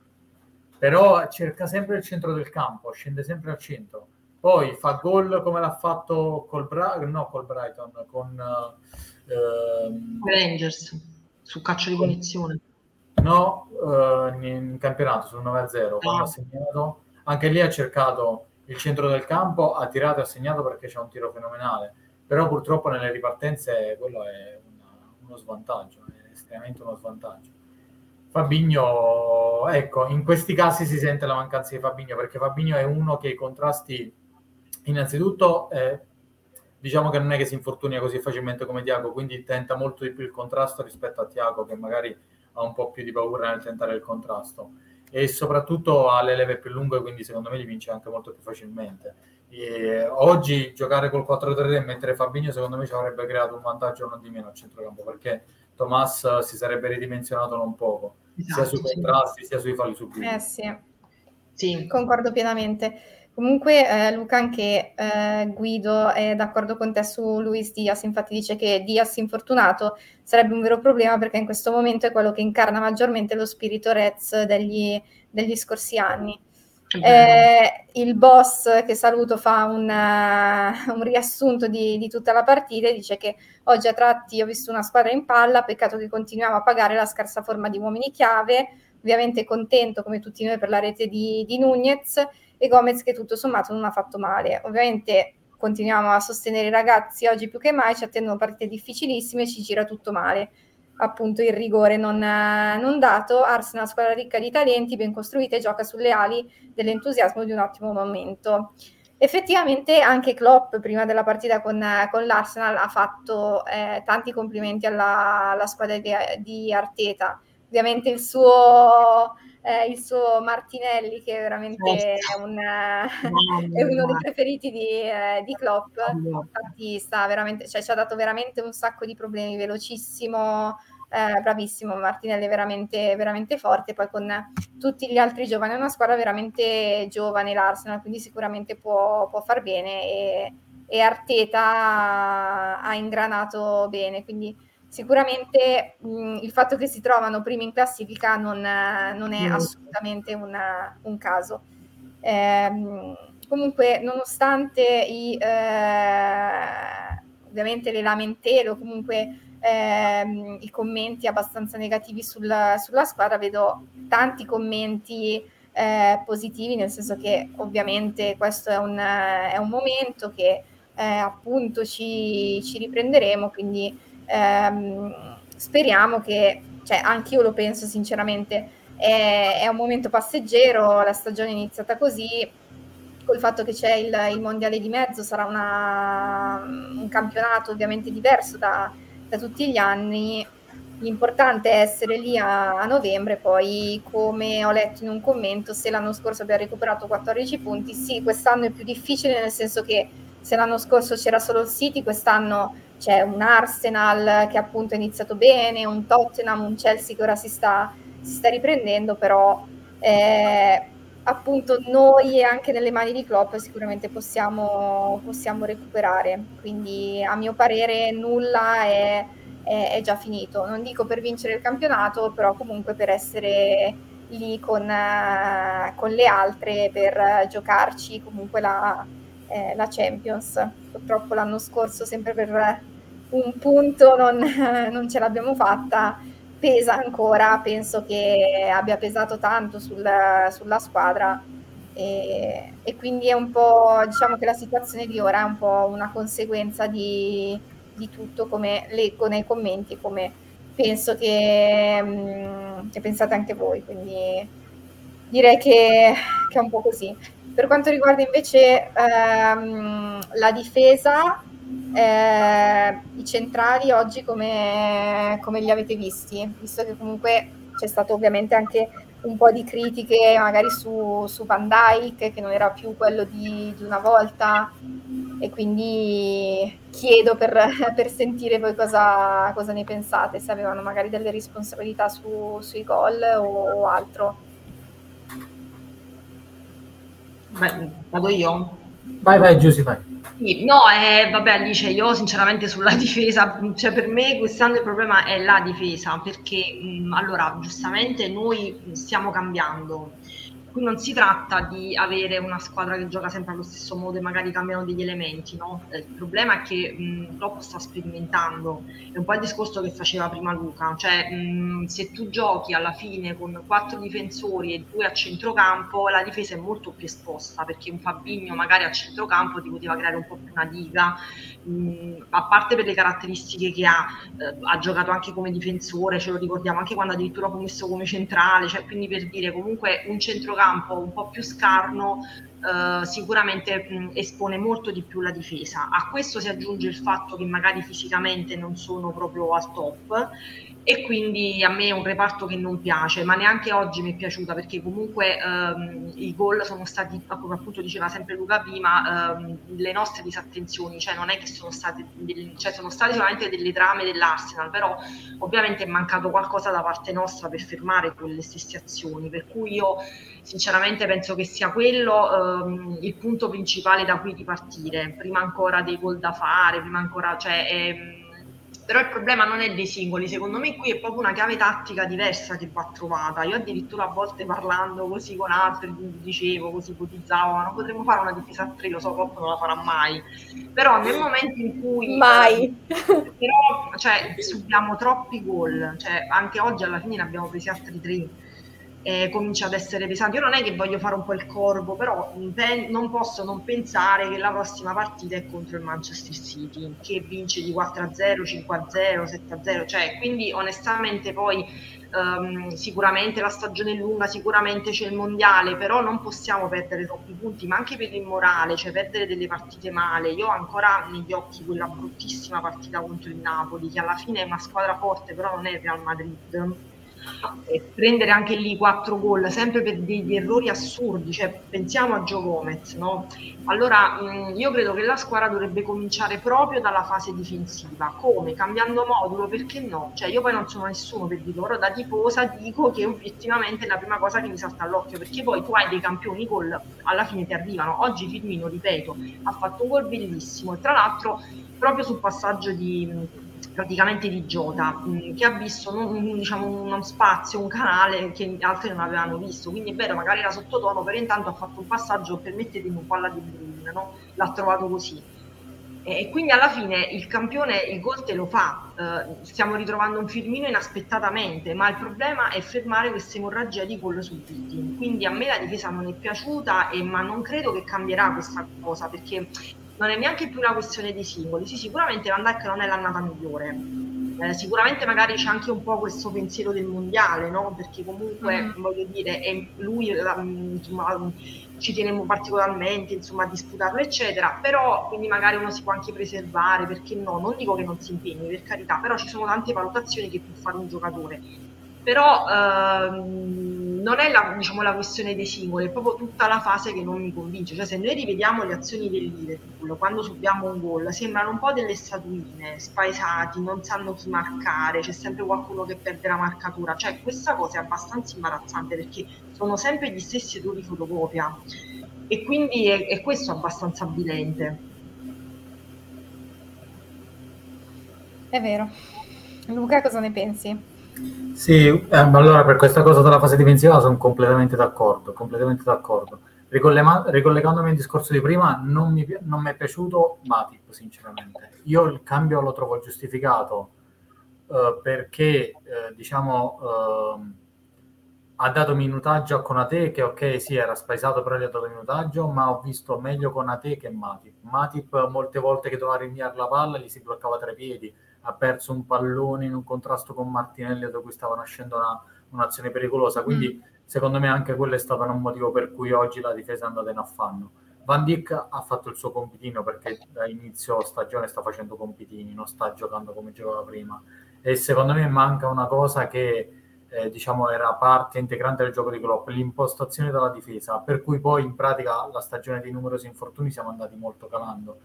Però cerca sempre il centro del campo, scende sempre al centro. Poi fa gol come l'ha fatto col, Bra- no, col Brighton, con uh, Rangers su calcio di punizione? No, uh, in campionato sul 9-0 quando ha segnato. Anche lì ha cercato il centro del campo, ha tirato e ha segnato perché c'è un tiro fenomenale. Però purtroppo nelle ripartenze quello è una, uno svantaggio, è estremamente uno svantaggio. Fabigno, ecco, in questi casi si sente la mancanza di Fabigno perché Fabigno è uno che i contrasti innanzitutto eh, diciamo che non è che si infortuna così facilmente come Tiago, quindi tenta molto di più il contrasto rispetto a Tiago che magari ha un po' più di paura nel tentare il contrasto e soprattutto ha le leve più lunghe, quindi secondo me li vince anche molto più facilmente. E oggi giocare col 4-3 e mettere Fabinho secondo me ci avrebbe creato un vantaggio non di meno a centrocampo perché Tomas si sarebbe ridimensionato non poco, esatto, sia sui contrasti sì. sia sui falli subiti. Eh sì. sì, concordo pienamente. Comunque eh, Luca anche eh, Guido è d'accordo con te su Luis Diaz, infatti dice che Diaz infortunato sarebbe un vero problema perché in questo momento è quello che incarna maggiormente lo spirito Rez degli, degli scorsi anni. Eh, il boss che saluto fa un, uh, un riassunto di, di, tutta la partita e dice che oggi a tratti ho visto una squadra in palla, peccato che continuiamo a pagare la scarsa forma di uomini chiave, ovviamente contento come tutti noi per la rete di, di Nunez e Gomez che tutto sommato non ha fatto male. Ovviamente continuiamo a sostenere i ragazzi oggi più che mai, ci attendono partite difficilissime e ci gira tutto male. Appunto il rigore non, non dato, Arsenal squadra ricca di talenti, ben costruita e gioca sulle ali dell'entusiasmo di un ottimo momento. effettivamente anche Klopp prima della partita con, con l'Arsenal ha fatto eh, tanti complimenti alla, alla squadra di, di, Arteta. Ovviamente il suo, eh, il suo Martinelli, che veramente certo. è, un, <laughs> è, uno dei preferiti di, eh, di Klopp, infatti sta veramente, cioè, ci ha dato veramente un sacco di problemi, velocissimo, eh, bravissimo, Martinelli è veramente, veramente forte, poi con tutti gli altri giovani, è una squadra veramente giovane l'Arsenal, quindi sicuramente può, può far bene e, e Arteta ha ingranato bene, quindi sicuramente mh, il fatto che si trovano primi in classifica non, non è assolutamente una, un caso. Eh, comunque, nonostante i, eh, ovviamente le lamentele o comunque ehm, i commenti abbastanza negativi sulla, sulla squadra, vedo tanti commenti eh, positivi, nel senso che ovviamente questo è un, è un momento che eh, appunto ci, ci, riprenderemo, quindi ehm, speriamo che, cioè anche io lo penso sinceramente, è, è, un momento passeggero, la stagione è iniziata così, col fatto che c'è il, il mondiale di mezzo sarà una, un campionato ovviamente diverso da, da tutti gli anni. L'importante è essere lì a, a, novembre, poi come ho letto in un commento, se l'anno scorso abbiamo recuperato 14 punti, sì, quest'anno è più difficile nel senso che se l'anno scorso c'era solo il City, quest'anno c'è un Arsenal che appunto è iniziato bene, un Tottenham, un Chelsea che ora si sta, si sta riprendendo, però eh, appunto noi anche nelle mani di Klopp sicuramente possiamo, possiamo recuperare, quindi a mio parere nulla è, è, è, già finito, non dico per vincere il campionato, però comunque per essere lì con, uh, con le altre, per giocarci comunque la, eh, la, Champions. Purtroppo l'anno scorso sempre per un punto non, <laughs> non ce l'abbiamo fatta pesa ancora, penso che abbia pesato tanto sul, sulla squadra e, e, quindi è un po', diciamo che la situazione di ora è un po' una conseguenza di, di tutto, come leggo nei commenti, come penso che, mm, che pensate anche voi, quindi direi che, che, è un po' così. Per quanto riguarda invece ehm, la difesa, eh, I centrali oggi come, come, li avete visti? Visto che comunque c'è stato ovviamente anche un po' di critiche magari su, su Van Dyke che non era più quello di, di una volta e quindi chiedo per, <laughs> per sentire voi cosa, cosa, ne pensate, se avevano magari delle responsabilità su, sui gol o, o altro. Beh, vado io. Vai, vai, Giuseppe. Sì, no, eh, vabbè Alice, io sinceramente sulla <laughs> difesa, cioè per me quest'anno il problema è la difesa, perché mh, allora giustamente noi stiamo cambiando, qui non si tratta di avere una squadra che gioca sempre allo stesso modo e magari cambiano degli elementi, no? Eh, il problema è che mh, Klopp sta sperimentando, è un po' il discorso che faceva prima Luca, cioè mh, se tu giochi alla fine con quattro difensori e due a centrocampo, la difesa è molto più esposta, perché un Fabigno magari a centrocampo ti poteva creare un po' più una diga, mh, a parte per le caratteristiche che ha, eh, ha giocato anche come difensore, ce lo ricordiamo anche quando addirittura ha messo come centrale, cioè quindi per dire comunque un centrocampo campo un po' più scarno eh, sicuramente mh, espone molto di più la difesa. A questo si aggiunge il fatto che magari fisicamente non sono proprio al top e quindi a me è un reparto che non piace, ma neanche oggi mi è piaciuta perché comunque ehm, i gol sono stati, come appunto diceva sempre Luca prima, ehm, le nostre disattenzioni, cioè non è che sono state, delle, cioè sono state solamente delle trame dell'Arsenal, però ovviamente è mancato qualcosa da parte nostra per fermare quelle stesse azioni, per cui io sinceramente penso che sia quello ehm, il punto principale da cui ripartire, prima ancora dei gol da fare, prima ancora, cioè... Ehm, però il problema non è dei singoli, secondo me qui è proprio una chiave tattica diversa che va trovata. Io addirittura a volte parlando così con altri dicevo, così ipotizzavo, ma non potremmo fare una difesa a tre, lo so, Klopp non la farà mai. Però nel momento in cui... Mai! Però, cioè, subiamo troppi gol, cioè, anche oggi alla fine ne abbiamo presi altri tre eh, comincia ad essere pesante. Io non è che voglio fare un po' il corvo, però ben, non posso non pensare che la prossima partita è contro il Manchester City, che vince di 4-0, 5-0, 7-0, cioè quindi onestamente poi um, sicuramente la stagione è lunga, sicuramente c'è il mondiale, però non possiamo perdere troppi punti, ma anche per il morale, cioè perdere delle partite male. Io ho ancora negli occhi quella bruttissima partita contro il Napoli, che alla fine è una squadra forte, però non è il Real Madrid e prendere anche lì quattro gol sempre per degli errori assurdi, cioè pensiamo a Gio Gomez, no? Allora mh, io credo che la squadra dovrebbe cominciare proprio dalla fase difensiva, come? Cambiando modulo, perché no? Cioè io poi non sono nessuno per dirlo, ora da tifosa dico che obiettivamente è la prima cosa che mi salta all'occhio, perché poi tu hai dei campioni gol, alla fine ti arrivano. Oggi Firmino, ripeto, ha fatto un gol bellissimo e tra l'altro proprio sul passaggio di praticamente di Giota, mm, che ha visto un, diciamo, uno spazio, un canale che altri non avevano visto. Quindi è vero, magari era sottotono, però intanto ha fatto un passaggio, permettetemi un po' alla di Bruyne, no? l'ha trovato così. E quindi alla fine il campione il gol te lo fa, uh, stiamo ritrovando un Firmino inaspettatamente, ma il problema è fermare questa emorragia di gol subiti. Quindi a me la difesa non è piaciuta, e, ma non credo che cambierà questa cosa, perché non è neanche più una questione di singoli. Sì, sicuramente Van Dijk non è l'annata migliore. Eh, sicuramente magari c'è anche un po' questo pensiero del mondiale, no? Perché comunque, mm. voglio dire, è lui insomma, ci teniamo particolarmente insomma, a disputarlo, eccetera. Però quindi magari uno si può anche preservare, perché no? Non dico che non si impegni, per carità, però ci sono tante valutazioni che può fare un giocatore. Però ehm, non è la, diciamo, la, questione dei singoli, è proprio tutta la fase che non mi convince. Cioè, se noi rivediamo le azioni del Liverpool quando subiamo un gol, sembrano un po' delle statuine, spaesati, non sanno chi marcare, c'è sempre qualcuno che perde la marcatura. Cioè, questa cosa è abbastanza imbarazzante perché sono sempre gli stessi errori fotocopia e quindi è, è questo abbastanza avvilente. È vero. Luca, cosa ne pensi? Sì, eh, allora per questa cosa della fase difensiva sono completamente d'accordo, completamente d'accordo. Ricollema- ricollegandomi al discorso di prima, non mi, non mi, è piaciuto Matip, sinceramente. Io il cambio lo trovo giustificato eh, perché, eh, diciamo, ehm, ha dato minutaggio a Conate, che ok, sì, era spaesato, però gli ha dato minutaggio, ma ho visto meglio Conate che Matip. Matip molte volte che doveva rinviare la palla gli si bloccava tra i piedi, ha perso un pallone in un contrasto con Martinelli da cui stava nascendo una, un'azione pericolosa. Quindi, mm. secondo me, anche quello è stato un motivo per cui oggi la difesa è andata in affanno. Van Dijk ha fatto il suo compitino perché da inizio stagione sta facendo compitini, non sta giocando come giocava prima. E secondo me manca una cosa che eh, diciamo era parte integrante del gioco di Klopp, l'impostazione della difesa, per cui poi in pratica la stagione dei numerosi infortuni siamo andati molto calando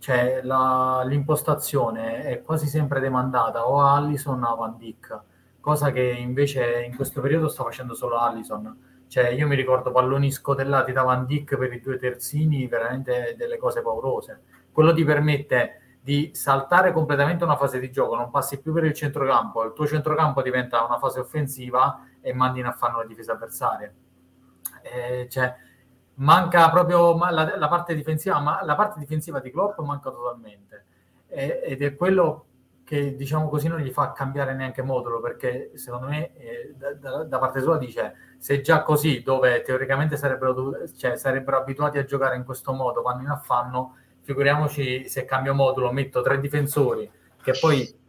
cioè la, l'impostazione è quasi sempre demandata o a Allison o a Van Dijk, cosa che invece in questo periodo sta facendo solo Allison. Cioè, io mi ricordo palloni scodellati da Van Dijk per i due terzini, veramente delle cose paurose. Quello ti permette di saltare completamente una fase di gioco, non passi più per il centrocampo, il tuo centrocampo diventa una fase offensiva e mandi in affanno le difese avversarie. Eh, cioè, manca proprio la, la, parte difensiva, ma la parte difensiva di Klopp manca totalmente. E, ed è quello che diciamo così non gli fa cambiare neanche modulo perché secondo me eh, da, da, parte sua dice se già così dove teoricamente sarebbero, cioè, sarebbero abituati a giocare in questo modo vanno in affanno figuriamoci se cambio modulo metto tre difensori che poi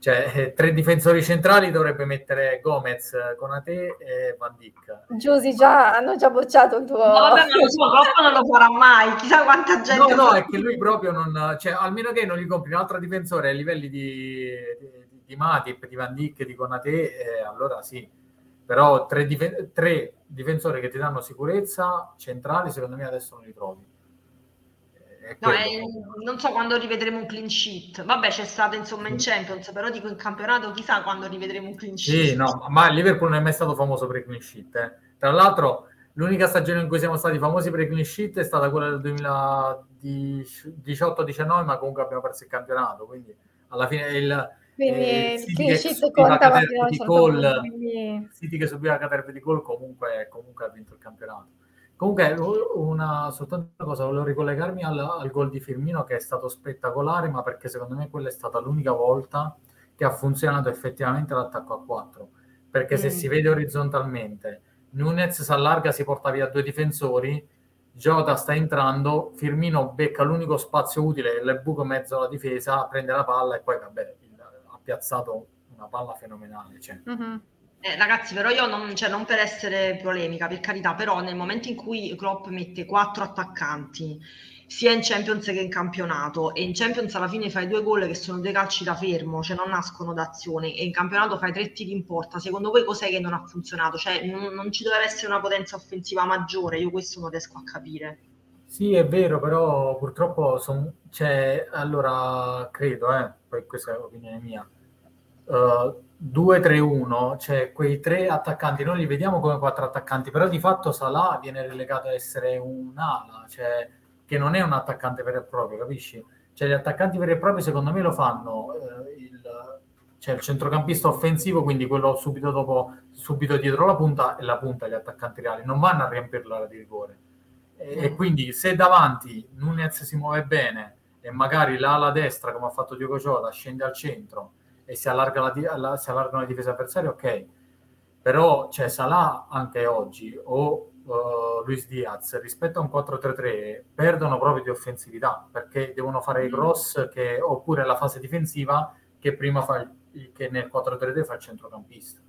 cioè, eh, tre difensori centrali dovrebbe mettere Gomez, Conate e Van Dijk. Giusy già, hanno già bocciato il tuo... No, vabbè, non lo so, Coppa non lo farà mai, chissà quanta gente... No, no, è che lui proprio non... Cioè, almeno che non gli compri un altro difensore ai livelli di, di, di Matip, di Van Dijk, di Conate, eh, allora sì. Però tre, dif- tre difensori che ti danno sicurezza centrali, secondo me adesso non li trovi. No, è, non so quando rivedremo un clean sheet. Vabbè, c'è stato insomma in Champions, però dico in campionato chissà quando rivedremo un clean sheet. Sì, no, ma il Liverpool non è mai stato famoso per i clean sheet. Eh. Tra l'altro, l'unica stagione in cui siamo stati famosi per i clean sheet è stata quella del 2018-19, ma comunque abbiamo perso il campionato. Quindi alla fine il, quindi eh, il clean sheet conta fino a un quindi... City che subiva la caterva di gol comunque, comunque ha vinto il campionato. Comunque, una, soltanto una cosa, volevo ricollegarmi al, al gol di Firmino che è stato spettacolare, ma perché secondo me quella è stata l'unica volta che ha funzionato effettivamente l'attacco a 4. perché se mm. si vede orizzontalmente, Nunez si allarga, si porta via due difensori, Jota sta entrando, Firmino becca l'unico spazio utile, il buco mezzo alla difesa, prende la palla e poi vabbè, ha piazzato una palla fenomenale. Cioè. Mm-hmm. Eh, ragazzi, però io non, cioè, non per essere polemica, per carità, però nel momento in cui Klopp mette quattro attaccanti sia in Champions che in campionato e in Champions alla fine fai due gol che sono due calci da fermo, cioè non nascono da azione e in campionato fai tre tiri in porta, secondo voi cos'è che non ha funzionato? Cioè non, non ci doveva essere una potenza offensiva maggiore, io questo non riesco a capire. Sì, è vero, però purtroppo son, cioè, allora credo, eh, poi questa è l'opinione mia, uh, 2-3-1, cioè quei tre attaccanti, noi li vediamo come quattro attaccanti, però di fatto Salah viene relegato a essere un'ala, cioè che non è un attaccante vero e proprio, capisci? Cioè gli attaccanti veri e propri secondo me lo fanno eh, il, cioè, il centrocampista offensivo, quindi quello subito dopo, subito dietro la punta e la punta gli attaccanti reali, non vanno a riempire l'area di rigore. E, e, quindi se davanti Nunez si muove bene e magari l'ala destra, come ha fatto Diogo Jota, scende al centro e si, allarga la, la, si allargano le difese avversarie, ok. Però c'è cioè, Salah anche oggi o uh, Luis Diaz rispetto a un 4-3-3 perdono proprio di offensività perché devono fare i mm. cross che, oppure la fase difensiva che prima fa il, che nel 4-3-3 fa il centrocampista.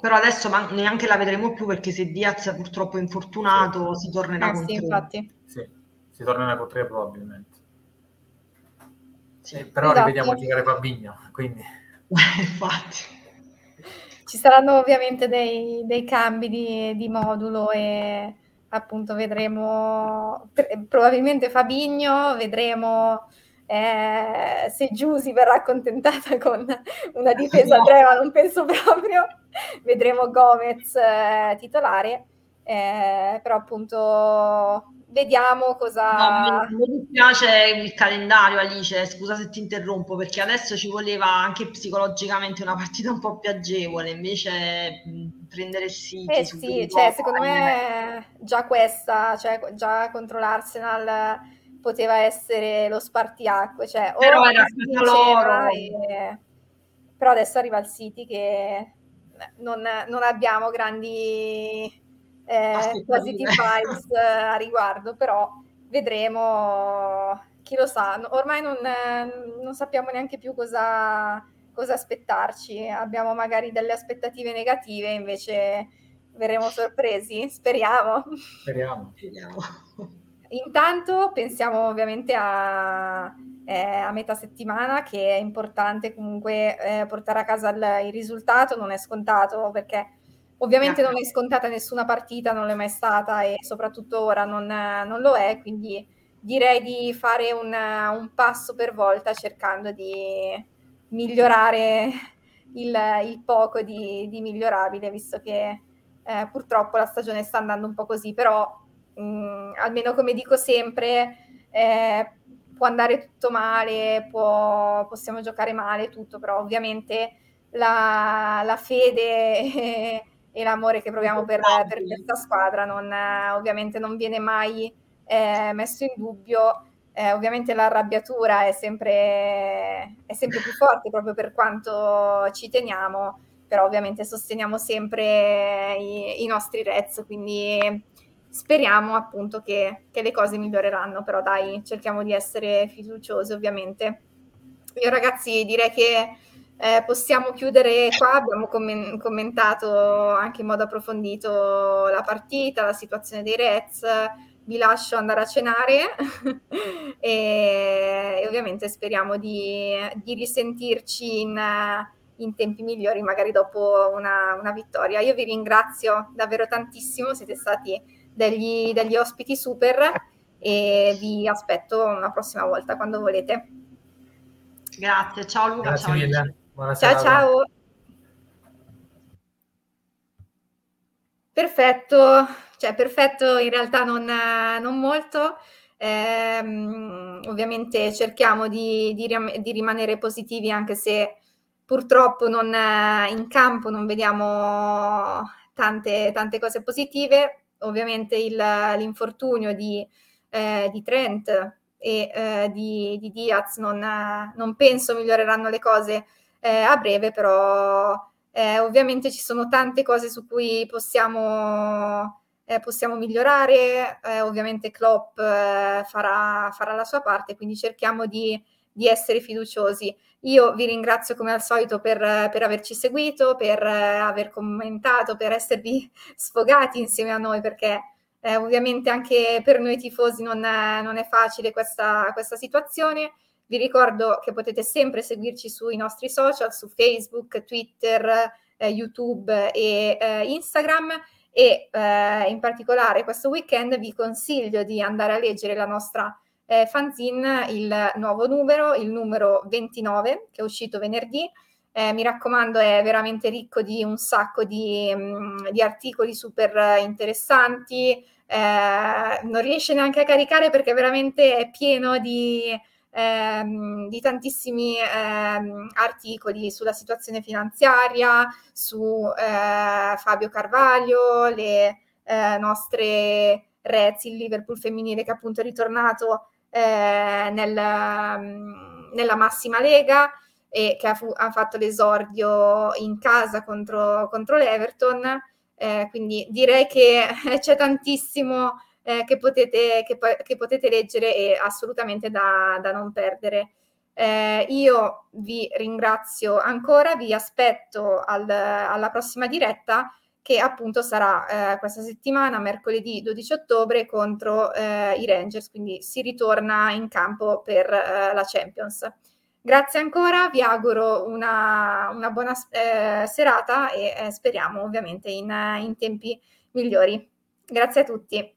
Però adesso man- neanche la vedremo più perché se Diaz è purtroppo infortunato sì. si tornerà eh, con sì, infatti. Sì, si tornerà con tre probabilmente. Sì. Eh, però esatto. rivediamo giocare Fabigno, quindi... <laughs> infatti. Ci saranno ovviamente dei, dei cambi di, di, modulo e appunto vedremo probabilmente Fabigno, vedremo eh, se Giusy verrà accontentata con una difesa a tre, ma non penso proprio, vedremo Gomez eh, titolare, eh, però appunto vediamo cosa... No, mi, dispiace il calendario Alice, scusa se ti interrompo, perché adesso ci voleva anche psicologicamente una partita un po' più agevole, invece prendere il City... Eh sì, cioè, secondo me già questa, cioè già contro l'Arsenal poteva essere lo spartiacque, cioè però era loro. E... Però adesso arriva il City che non, non abbiamo grandi eh, positive vibes <laughs> eh, a riguardo, però vedremo, chi lo sa, ormai non, non sappiamo neanche più cosa, cosa aspettarci, abbiamo magari delle aspettative negative, invece verremo sorpresi, speriamo. Speriamo. <laughs> Intanto pensiamo ovviamente a, eh, a, metà settimana che è importante comunque eh, portare a casa il, il, risultato, non è scontato perché Ovviamente non è scontata nessuna partita, non l'è mai stata e soprattutto ora non, non lo è, quindi direi di fare un, un, passo per volta cercando di migliorare il, il poco di, di, migliorabile, visto che eh, purtroppo la stagione sta andando un po' così, però mh, mm, almeno come dico sempre, eh, può andare tutto male, può, possiamo giocare male, tutto, però ovviamente la, la fede <laughs> e l'amore che proviamo per, per questa squadra non, ovviamente non viene mai eh, messo in dubbio. Eh, ovviamente l'arrabbiatura è sempre, è sempre più forte proprio per quanto ci teniamo, però ovviamente sosteniamo sempre i, i nostri Reds, quindi speriamo appunto che, che, le cose miglioreranno, però dai, cerchiamo di essere fiduciosi ovviamente. Io ragazzi direi che eh, possiamo chiudere qua, abbiamo commen- commentato anche in modo approfondito la partita, la situazione dei Reds, vi lascio andare a cenare <laughs> e, e, ovviamente speriamo di, di risentirci in, in, tempi migliori, magari dopo una, una, vittoria. Io vi ringrazio davvero tantissimo, siete stati degli, degli ospiti super e vi aspetto una prossima volta quando volete. Grazie, ciao Luca. Grazie ciao. mille. Buonasera. Ciao ciao. Perfetto, cioè perfetto in realtà non, non molto. Eh, ovviamente cerchiamo di, di, di, rimanere positivi anche se purtroppo non, in campo non vediamo tante, tante cose positive. Ovviamente il, l'infortunio di, eh, di Trent e eh, di, di, Diaz non, non penso miglioreranno le cose eh, a breve, però eh, ovviamente ci sono tante cose su cui possiamo, eh, possiamo migliorare, eh, ovviamente Klopp eh, farà, farà, la sua parte, quindi cerchiamo di, di, essere fiduciosi. Io vi ringrazio come al solito per, per averci seguito, per eh, aver commentato, per esservi <laughs> sfogati insieme a noi, perché eh, ovviamente anche per noi tifosi non è, non è facile questa, questa situazione. Vi ricordo che potete sempre seguirci sui nostri social, su Facebook, Twitter, eh, YouTube e eh, Instagram e eh, in particolare questo weekend vi consiglio di andare a leggere la nostra eh, fanzine, il nuovo numero, il numero 29 che è uscito venerdì. Eh, mi raccomando, è veramente ricco di un sacco di, mm, di articoli super interessanti. Eh, non riesce neanche a caricare perché veramente è pieno di, ehm, di tantissimi ehm, articoli sulla situazione finanziaria, su eh, Fabio Carvaglio, le eh, nostre Reds, il Liverpool femminile che appunto è ritornato eh, nel, mm, nella massima lega e che ha, fu- ha, fatto l'esordio in casa contro, contro l'Everton. Eh, quindi direi che <laughs> c'è tantissimo eh, che, potete, che, che, potete, leggere e assolutamente da, da non perdere. Eh, io vi ringrazio ancora, vi aspetto al, alla prossima diretta che appunto sarà eh, questa settimana, mercoledì 12 ottobre, contro eh, i Rangers, quindi si ritorna in campo per eh, la Champions. Grazie ancora, vi auguro una, una buona eh, serata e speriamo ovviamente in, in tempi migliori. Grazie a tutti.